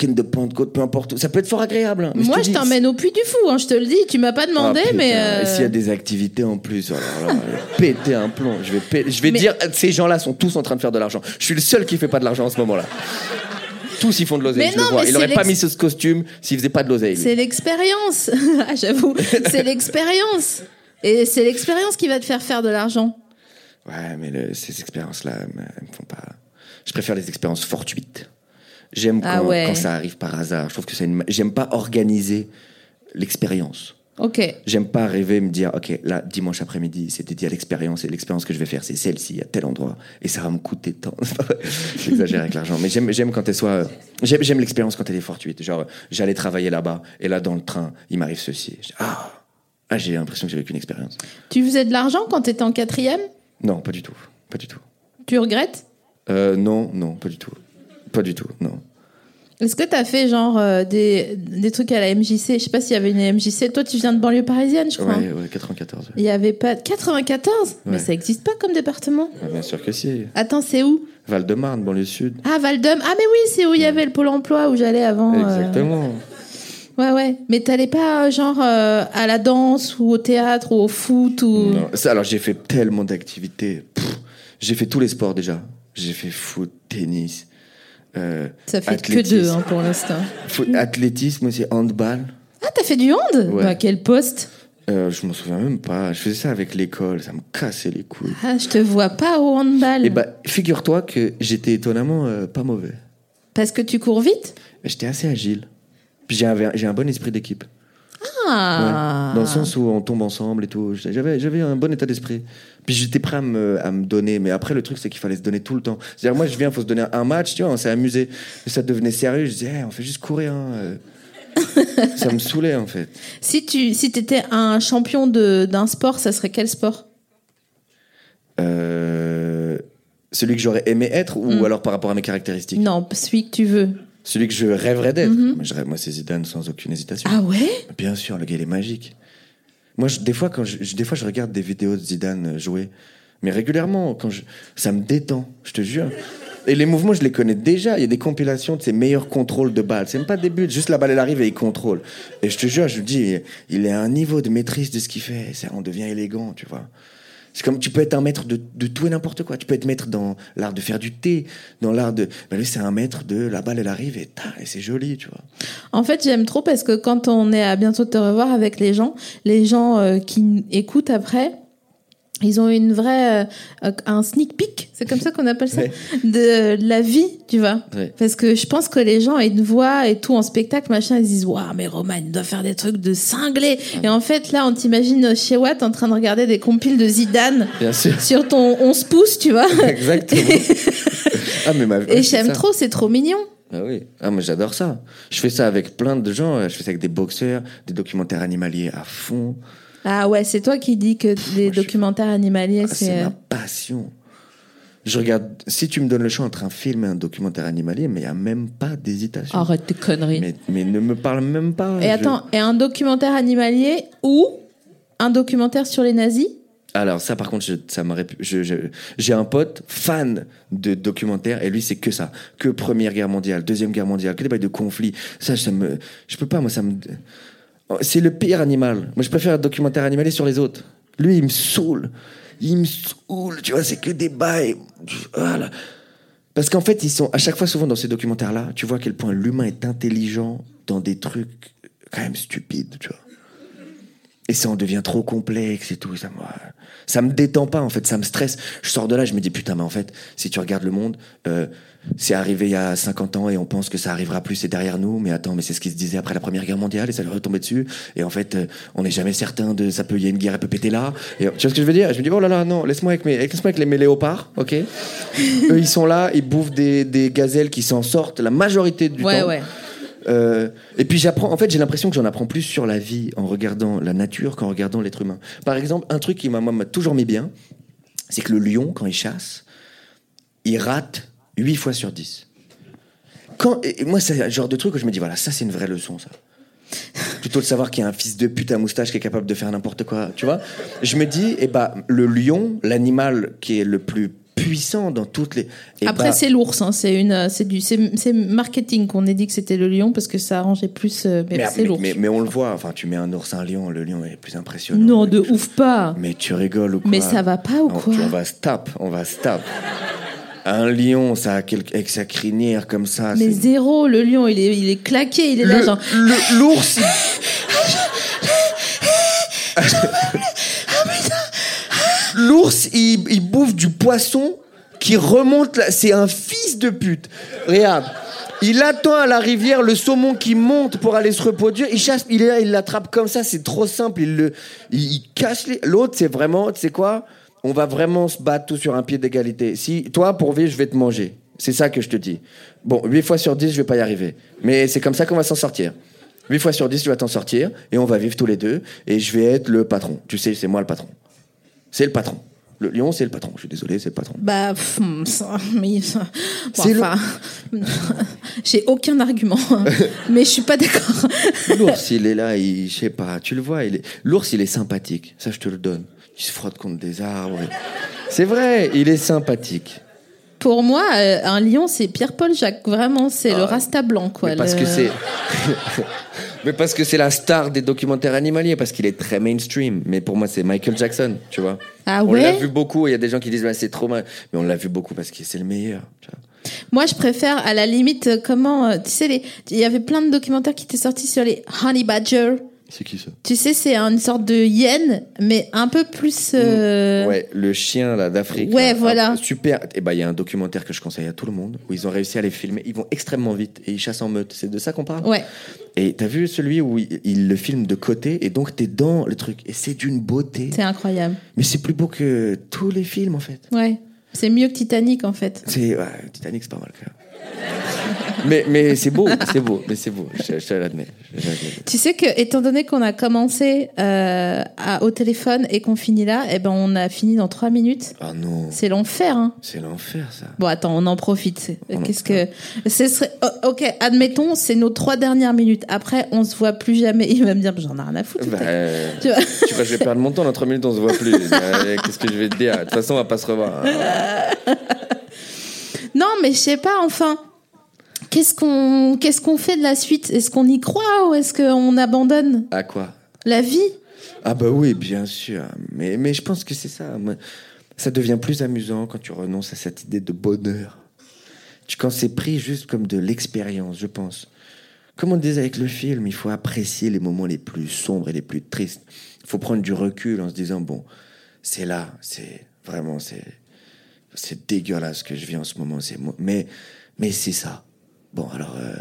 E: week-end de Pentecôte, peu importe. où. Ça peut être fort agréable. hein.
B: Moi, je t'emmène au puits du fou, hein, je te le dis. Tu m'as pas demandé,
E: ah,
B: mais.
E: Et
B: euh,
E: s'il y a des activités en plus, alors là, je vais péter un plomb. Je vais, pé- je vais
B: Mais-
E: dire, ces gens-là sont tous en train de faire de l'argent. Je suis le seul qui fait pas de l'argent en ce moment-là. Tous ils font de l'oseille, je le
B: non,
E: vois.
B: mais
E: Il aurait pas mis ce costume s'il faisait pas de l'oseille.
B: C'est l'expérience. Ah, J'avoue, c'est l'expérience. Et c'est l'expérience qui va te faire faire de l'argent.
E: Ouais, mais le- ces expériences-là, elles me, font pas. Je préfère les expériences fortuites. J'aime quand,
B: Ah ouais.
E: quand ça arrive par hasard. Je trouve que c'est une. J'aime pas organiser l'expérience.
B: Ok.
E: J'aime pas rêver, me dire, ok, là, dimanche après-midi, c'est dédié à l'expérience, et l'expérience que je vais faire, c'est celle-ci, à tel endroit, et ça va me coûter tant. J'exagère avec l'argent, mais j'aime, quand elle soit. J'aime, l'expérience quand elle est fortuite. Genre, j'allais travailler là-bas, et là, dans le train, il m'arrive ceci. Ah, ah, j'ai l'impression que j'ai vécu une expérience.
B: Tu faisais de l'argent quand t'étais en quatrième?
E: Non, pas du tout. Pas du tout.
B: Tu regrettes?
E: Euh, non, non, pas du tout. Pas du tout, non.
B: Est-ce que t'as fait genre euh, des, des trucs à la MJC Je sais pas s'il y avait une MJC. Toi, tu viens de banlieue parisienne, je crois.
E: Ouais, ouais, 94. ouais.
B: Il y avait pas 94 Mais
E: Ouais.
B: ça existe pas comme département.
E: Ouais, bien sûr que si.
B: Attends, c'est où?
E: Val-de-Marne, banlieue sud.
B: Ah, Val-d'Homme. Ah, mais oui, c'est où il y avait le pôle emploi où j'allais avant. euh,
E: Exactement.
B: Ouais, ouais. Mais t'allais pas euh, genre euh, à la danse ou au théâtre ou au foot ou.
E: Non, ça, alors j'ai fait tellement d'activités. Pff, J'ai fait tous les sports déjà. J'ai fait foot, tennis. Euh,
B: Ça fait que deux hein, pour l'instant.
E: Athlétisme aussi, handball.
B: Ah, t'as fait du hand?
E: Ouais.
B: Bah, quel poste?
E: Euh, je m'en souviens même pas. Je faisais ça avec l'école. Ça me cassait les couilles.
B: Ah, je te vois pas au handball.
E: Et bah, figure-toi que j'étais étonnamment euh, pas mauvais.
B: Parce que tu cours vite?
E: J'étais assez agile. J'ai un, bon esprit d'équipe.
B: Ah
E: Ouais. Dans le sens où on tombe ensemble et tout. J'avais un bon état d'esprit. Puis j'étais prêt à me, à me donner. Mais après, le truc, c'est qu'il fallait se donner tout le temps. C'est-à-dire, moi, je viens, il faut se donner un match, tu vois, on s'est amusé. Mais ça devenait sérieux. Je disais, Hey, on fait juste courir. hein, euh. ça me saoulait, en fait.
B: Si tu si étais un champion de- d'un sport, ça serait quel sport?
E: Euh, celui que j'aurais aimé être ou
B: Mm.
E: alors par rapport à mes caractéristiques?
B: Non, celui que tu veux.
E: Celui que je rêverais d'être.
B: Mhm.
E: moi, moi, c'est Zidane sans aucune hésitation.
B: Ah ouais?
E: Bien sûr, le gars, il est magique. Moi, je- des, fois, quand je, des fois, je regarde des vidéos de Zidane euh, jouer, mais régulièrement, quand je, ça me détend, je te jure. Et les mouvements, je les connais déjà. Il y a des compilations de ses meilleurs contrôles de balle. C'est même pas des buts, juste la balle, elle arrive et il contrôle. Et je te jure, je dis, il est un niveau de maîtrise de ce qu'il fait. Ça, on devient élégant, tu vois. C'est comme tu peux être un maître de, de tout et n'importe quoi. Tu peux être maître dans l'art de faire du thé, dans l'art de. Ben lui, c'est un maître de la balle, elle arrive et, et c'est joli, tu vois.
B: En fait, j'aime trop parce que quand on est à bientôt te revoir avec les gens, les gens euh, qui écoutent après, ils ont une vraie euh, un sneak peek, c'est comme ça qu'on appelle ça,
E: Ouais.
B: de, de la vie, tu vois.
E: Ouais.
B: Parce que je pense que les gens, ils te voient et tout en spectacle, machin, ils se disent Waouh, mais Roman, il doit faire des trucs de cinglé. Et en fait, là, on t'imagine chez Watt en train de regarder des compiles de Zidane
E: Bien sûr.
B: sur ton 11 pouces, tu vois.
E: Exactement. ah, mais ma,
B: Et j'aime trop, c'est trop mignon.
E: Ah oui. Ah, moi, j'adore ça. Je fais ça avec plein de gens. euh, Je fais ça avec des boxeurs, des documentaires animaliers à fond.
B: Ah ouais, c'est toi qui dis que les documentaires animaliers,
E: Ah,
B: c'est.
E: c'est
B: euh,
E: ma passion. Je regarde. Si tu me donnes le choix entre un film et un documentaire animalier, mais il n'y a même pas d'hésitation.
B: Arrête tes conneries.
E: Mais, mais ne me parle même pas.
B: Et
E: Je-
B: attends, et un documentaire animalier ou un documentaire sur les nazis?
E: Alors ça, par contre, je, ça m'aurait j'ai un pote fan de documentaires et lui, c'est que ça, que Première Guerre mondiale, Deuxième Guerre mondiale, que des bails de conflits. Ça, ça me, je peux pas, moi, ça me, c'est le pire animal. Moi, je préfère un documentaire animalier sur les autres. Lui, il me saoule, il me saoule. Tu vois, c'est que des bails. Voilà. Parce qu'en fait, ils sont à chaque fois, souvent dans ces documentaires-là, tu vois à quel point l'humain est intelligent dans des trucs quand même stupides, tu vois. Et ça en devient trop complexe et tout. Ça me, ça me détend pas, en fait. Ça me stresse. Je sors de là, je me dis, putain, mais en fait, si tu regardes le monde, euh, c'est arrivé il y a 50 ans et on pense que ça arrivera plus, c'est derrière nous. Mais attends, mais c'est ce qui se disait après la Première Guerre mondiale et ça leur est tombé dessus. Et en fait, euh, on n'est jamais certain de, ça peut, il y a une guerre, elle peut péter là. Et, tu vois ce que je veux dire? Je me dis, oh là là, non, laisse-moi avec mes, laisse-moi avec les, mes léopards, ok? Eux, ils sont là, ils bouffent des, des gazelles qui s'en sortent la majorité du
B: Ouais,
E: temps.
B: ouais.
E: Euh, et puis j'apprends, en fait, j'ai l'impression que j'en apprends plus sur la vie en regardant la nature qu'en regardant l'être humain. Par exemple, un truc qui m'a toujours mis bien, c'est que le lion, quand il chasse, il rate 8 fois sur 10. Quand, et moi, c'est le genre de truc où je me dis, voilà, ça, c'est une vraie leçon, ça. Plutôt de savoir qu'il y a un fils de pute à moustache qui est capable de faire n'importe quoi, tu vois. Je me dis, eh ben, le lion, l'animal qui est le plus puissant dans toutes les. eh
B: Après,
E: ben,
B: c'est l'ours, hein, c'est une, c'est du, c'est marketing qu'on ait dit que c'était le lion parce que ça arrangeait plus. euh, mais
E: mais,
B: c'est
E: mais,
B: l'ours.
E: mais- mais on le voit, enfin, tu mets un ours, un lion, le lion est plus impressionnant.
B: Non, de ouf pas.
E: Mais tu rigoles ou quoi
B: Mais ça va pas ou quoi
E: On va se tape, on va se tape. Un lion, ça a quel- avec sa crinière comme ça.
B: Mais
E: c'est-
B: zéro, le lion, il est, il est claqué, il est là
E: Le-
B: genre.
E: L'ours, il- l'ours, il, il bouffe du poisson qui remonte. là. C'est un fils de pute. Regarde. Il attend à la rivière le saumon qui monte pour aller se reproduire. Il chasse, il est là, il l'attrape comme ça. C'est trop simple. Il le, il, il cache les. L'autre, c'est vraiment, tu sais quoi On va vraiment se battre tous sur un pied d'égalité. Si toi, pour vivre, je vais te manger. C'est ça que je te dis. Bon, 8 fois sur 10, je vais pas y arriver. Mais c'est comme ça qu'on va s'en sortir. 8 fois sur 10, tu vas t'en sortir et on va vivre tous les deux et je vais être le patron. Tu sais, c'est moi le patron. C'est le patron. Le lion, c'est le patron. Je suis désolé, c'est le patron.
B: Bah, pff, ça, mais ça- bon, enfin, j'ai aucun argument, hein. mais je suis pas d'accord.
E: L'ours, il est là, il, je sais pas, tu le vois, il est, l'ours, il est sympathique. Ça, je te le donne. Il se frotte contre des arbres. et- C'est vrai, il est sympathique.
B: Pour moi, euh, un lion, c'est Pierre-Paul Jacques. Vraiment, c'est le rasta blanc, quoi.
E: Ah. Mais parce
B: le-
E: que c'est. Mais parce que c'est la star des documentaires animaliers, parce qu'il est très mainstream. Mais pour moi, c'est Michael Jackson, tu vois.
B: Ah
E: on
B: ouais
E: l'a vu beaucoup, il y a des gens qui disent bah, c'est trop mal. Mais on l'a vu beaucoup parce que c'est le meilleur. tu vois.
B: Moi, je préfère, à la limite, euh, comment. euh, Tu sais, les- il y avait plein de documentaires qui étaient sortis sur les honey badgers.
E: C'est qui ça
B: Tu sais, c'est une sorte de hyène, mais un peu plus. euh,
E: Ouais, le chien là d'Afrique.
B: Ouais,
E: là,
B: voilà.
E: un- super. Et ben il y a un documentaire que je conseille à tout le monde où ils ont réussi à les filmer. Ils vont extrêmement vite et ils chassent en meute. C'est de ça qu'on parle.
B: Ouais.
E: Et t'as vu celui où il, il le filme de côté et donc t'es dans le truc et c'est d'une beauté.
B: C'est incroyable.
E: Mais c'est plus beau que tous les films en fait.
B: Ouais. C'est mieux que Titanic, en fait.
E: C'est ouais, Titanic, c'est pas mal quand même. Mais mais c'est beau, c'est beau, mais c'est beau. Je, je l'admets.
B: Tu sais que, étant donné qu'on a commencé euh, à- au téléphone et qu'on finit là, eh ben, on a fini dans trois minutes.
E: Ah non,
B: C'est l'enfer, hein.
E: c'est l'enfer ça.
B: Bon, attends, on en profite. Qu'est-ce que ce serait oh, Ok, admettons, c'est nos trois dernières minutes. Après, on se voit plus jamais. Il va me dire, j'en ai rien à foutre.
E: Bah, euh,
B: Tu vois
E: tu vois, je vais perdre mon temps dans 3 minutes, on se voit plus. Euh, Qu'est-ce que je vais te dire? De toute façon, on va pas se revoir.
B: Non, mais je sais pas. Enfin, qu'est-ce qu'on qu'est-ce qu'on fait de la suite? Est-ce qu'on y croit ou est-ce qu'on abandonne?
E: À quoi?
B: La vie?
E: Ah bah oui, bien sûr. Mais, mais je pense que c'est ça. Ça devient plus amusant quand tu renonces à cette idée de bonheur. Tu- Quand c'est pris juste comme de l'expérience, je pense. Comme on disait avec le film, il faut apprécier les moments les plus sombres et les plus tristes. Il faut prendre du recul en se disant, bon, c'est là, c'est vraiment, c'est, c'est dégueulasse ce que je vis en ce moment. C'est, mais, mais c'est ça. Bon, alors, euh,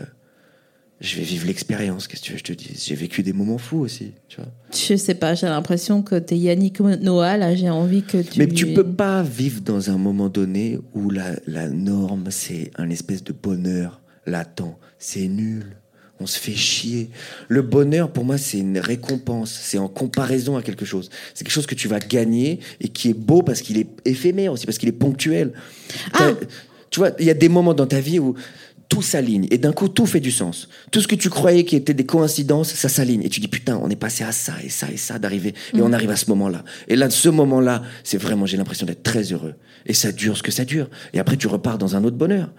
E: je vais vivre l'expérience, qu'est-ce que tu veux que je te dise? J'ai vécu des moments fous aussi, tu vois.
B: Je sais pas. J'ai l'impression que t'es Yannick Noah. Là, j'ai envie que tu.
E: Mais tu peux pas vivre dans un moment donné où la, la norme, c'est un espèce de bonheur latent. C'est nul. On se fait chier. Le bonheur, pour moi, c'est une récompense. C'est en comparaison à quelque chose. C'est quelque chose que tu vas gagner et qui est beau parce qu'il est éphémère aussi, parce qu'il est ponctuel.
B: Ah.
E: Tu vois, il y a des moments dans ta vie où tout s'aligne et d'un coup tout fait du sens. Tout ce que tu croyais qui était des coïncidences, ça s'aligne et tu dis putain, on est passé à ça et ça et ça d'arriver et on arrive à ce moment-là. Et là, ce moment-là, c'est vraiment, j'ai l'impression d'être très heureux. Et ça dure ce que ça dure. Et après, tu repars dans un autre bonheur.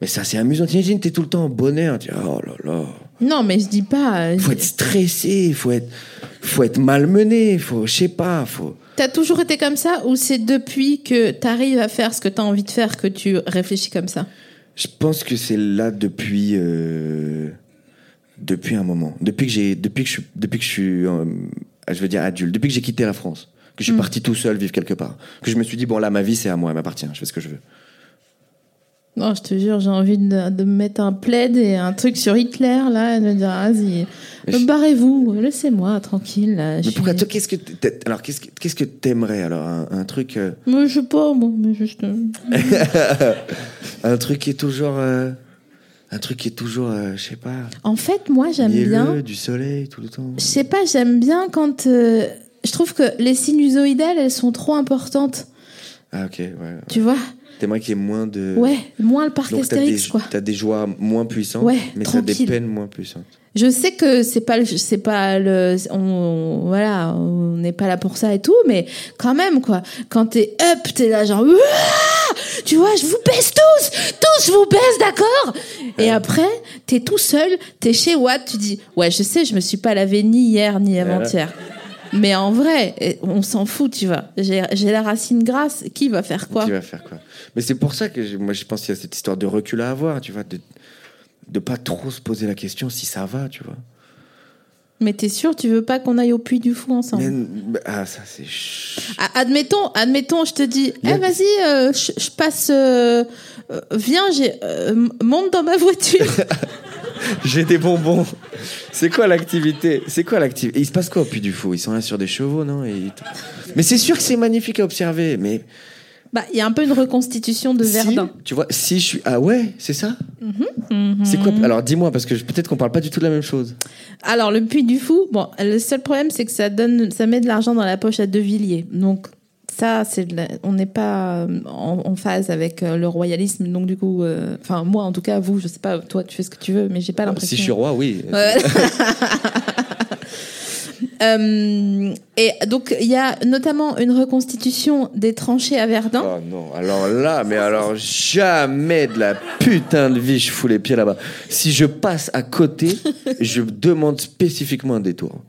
E: Mais ça, c'est amusant. T'imagines, t'es tout le temps en bonheur. Tu dis, oh là là.
B: Non, mais je dis pas. euh,
E: Faut être stressé, faut être, faut être malmené, faut, je sais pas, faut.
B: T'as toujours été comme ça ou c'est depuis que t'arrives à faire ce que t'as envie de faire que tu réfléchis comme ça?
E: Je pense que c'est là depuis euh, depuis un moment. Depuis que j'ai depuis que je suis depuis que je suis euh, je veux dire adulte, depuis que j'ai quitté la France, que je suis parti tout seul vivre quelque part, que je me suis dit bon là ma vie c'est à moi, elle m'appartient, je fais ce que je veux.
B: Non, je te jure, j'ai envie de, de me mettre un plaid et un truc sur Hitler, là, et de dire, vas-y,
E: je-
B: barrez-vous, laissez-moi tranquille, là.
E: Mais pourquoi toi qu'est-ce que alors qu'est-ce que qu'est-ce que t'aimerais alors un, un truc euh,
B: Mais je sais pas, moi, mais juste. euh,
E: un truc qui est toujours euh, Un truc qui est toujours, euh, je sais pas,
B: En fait, moi, j'aime bien.
E: du soleil tout le temps.
B: Je sais pas, j'aime bien quand. je trouve que les sinusoïdales, elles sont trop importantes.
E: Ah ok, ouais.
B: Tu vois?
E: T'aimerais qu'il y ait moins de...
B: Ouais, moins le parc
E: Donc t'as des,
B: Astérix, quoi.
E: t'as des joies moins puissantes,
B: Ouais,
E: mais t'as des peines moins puissantes.
B: Je sais que c'est pas le, c'est pas le, on, voilà, on n'est pas là pour ça et tout, mais quand même quoi. Quand t'es up, t'es là genre, tu vois, je vous baisse tous, tous je vous baisse, d'accord. Et après, t'es tout seul, t'es chez Watt, tu dis, ouais, je sais, je me suis pas lavé ni hier ni avant-hier. Mais en vrai, eh, on s'en fout, tu vois. J'ai la racine grasse, qui va faire quoi
E: Qui va faire quoi? Mais c'est pour ça que moi je pense qu'il y a cette histoire de recul à avoir, tu vois, de de pas trop se poser la question si ça va, tu vois.
B: Mais t'es sûr, tu veux pas qu'on aille au puits du fou ensemble?
E: Mais- ah ça c'est
B: Ah, Admettons, admettons, je te dis, eh vas-y, euh, je, passe, euh, euh, viens, j'ai, euh, monte dans ma voiture.
E: J'ai des bonbons. C'est quoi l'activité? C'est quoi l'activité Il se passe quoi au Puy du Fou? Ils sont là sur des chevaux, non? Et- Mais c'est sûr que c'est magnifique à observer. Mais
B: bah, il y a un peu une reconstitution de
E: si,
B: Verdun.
E: tu vois, si je suis ah ouais, c'est ça?
B: Mhm.
E: C'est quoi? Alors dis-moi parce que peut-être qu'on parle pas du tout de la même chose.
B: Alors le puits du fou, bon, le seul problème c'est que ça donne, ça met de l'argent dans la poche à De Villiers. Donc ça, c'est, on n'est pas euh, en, en phase avec euh, le royalisme. Donc du coup, euh, enfin moi en tout cas, vous, je sais pas, toi tu fais ce que tu veux, mais j'ai pas l'impression.
E: Si je suis roi, oui.
B: Euh, et donc, il y a notamment une reconstitution des tranchées à Verdun.
E: Oh non, alors là, mais alors jamais de la putain de vie je fous les pieds là-bas. Si je passe à côté, je demande spécifiquement un détour.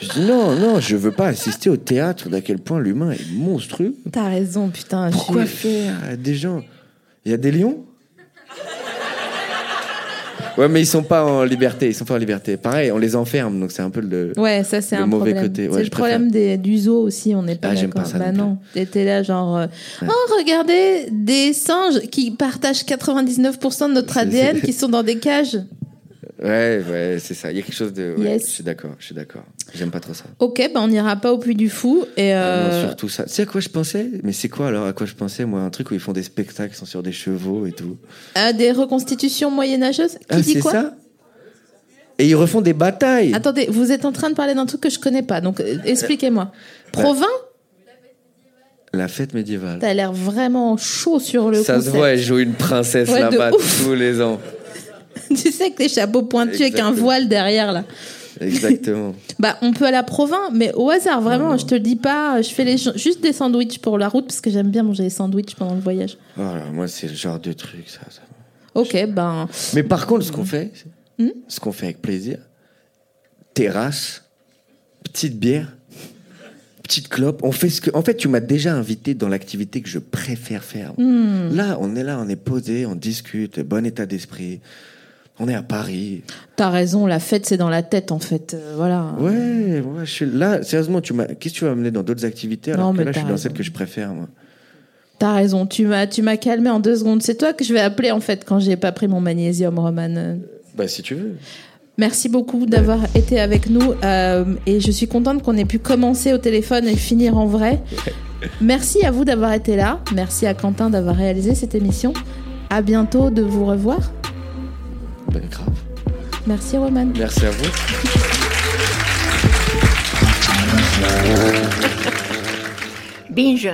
E: Je dis non, non, je veux pas assister au théâtre d'à quel point l'humain est monstrueux.
B: T'as raison, putain. je
E: Pourquoi
B: suis-
E: faire des gens? Il y a des lions? Ouais, mais ils sont pas en liberté, ils sont pas en liberté. Pareil, on les enferme, donc c'est un peu le.
B: Ouais, ça c'est
E: Le
B: un
E: mauvais
B: problème.
E: côté, ouais,
B: c'est le
E: je
B: problème des, du zoo aussi, on n'est pas
E: Ah,
B: d'accord.
E: pas ça
B: bah
E: non
B: t'étais là genre, euh, oh regardez, des singes qui partagent 99% de notre ADN, qui sont dans des cages.
E: Ouais, ouais, c'est ça. Il y a quelque chose de. ouais,
B: Yes.
E: Je suis d'accord, je suis d'accord. J'aime pas trop ça.
B: Ok, bah on n'ira pas au puits du fou. Et
E: Ah
B: euh,
E: Non, surtout ça. Tu sais à quoi je pensais? Mais c'est quoi alors à quoi je pensais Moi, un truc où ils font des spectacles, sont sur des chevaux et tout.
B: euh, des reconstitutions moyenâgeuses? Qui
E: ah,
B: dit quoi?
E: ça? Et ils refont des batailles.
B: Attendez, vous êtes en train de parler d'un truc que je connais pas, donc euh, expliquez-moi. Provins,
E: La fête médiévale.
B: t'as l'air vraiment chaud sur le
E: Ça se voit, elle joue une princesse
B: Ouais,
E: là-bas tous les ans.
B: tu sais que les chapeaux pointus avec un
E: Exactement.
B: voile derrière là.
E: Exactement.
B: Bah, on peut aller à Provins, mais au hasard, vraiment, je te le dis pas. Je fais les, juste des sandwichs pour la route parce que j'aime bien manger des sandwichs pendant le voyage.
E: Voilà, moi, c'est le genre de truc, ça. ça.
B: Ok, ben.
E: Mais par contre, ce qu'on fait,
B: Hmm?
E: ce qu'on fait avec plaisir, terrasse, petite bière, petite clope. On fait ce que. En fait, tu m'as déjà invité dans l'activité que je préfère faire.
B: Hmm.
E: Là, on est là, on est posé, on discute, bon état d'esprit. On est à Paris.
B: T'as raison, la fête, c'est dans la tête, en fait. Euh, voilà.
E: Ouais, ouais, je suis là. Sérieusement, tu m'as. Qu'est-ce que tu vas amener dans d'autres activités alors
B: Non,
E: que
B: mais
E: là, je suis dans celle que je préfère, moi.
B: T'as raison, tu m'as, tu m'as calmé en deux secondes. C'est toi que je vais appeler, en fait, quand j'ai pas pris mon magnésium, Roman.
E: Bah, si tu veux.
B: Merci beaucoup d'avoir été avec nous euh, et je suis contente qu'on ait pu commencer au téléphone et finir en vrai. Merci à vous d'avoir été là. Merci à Quentin d'avoir réalisé cette émission. À bientôt de vous revoir.
E: Grave.
B: Merci Roman.
E: Merci à vous.
A: Binge.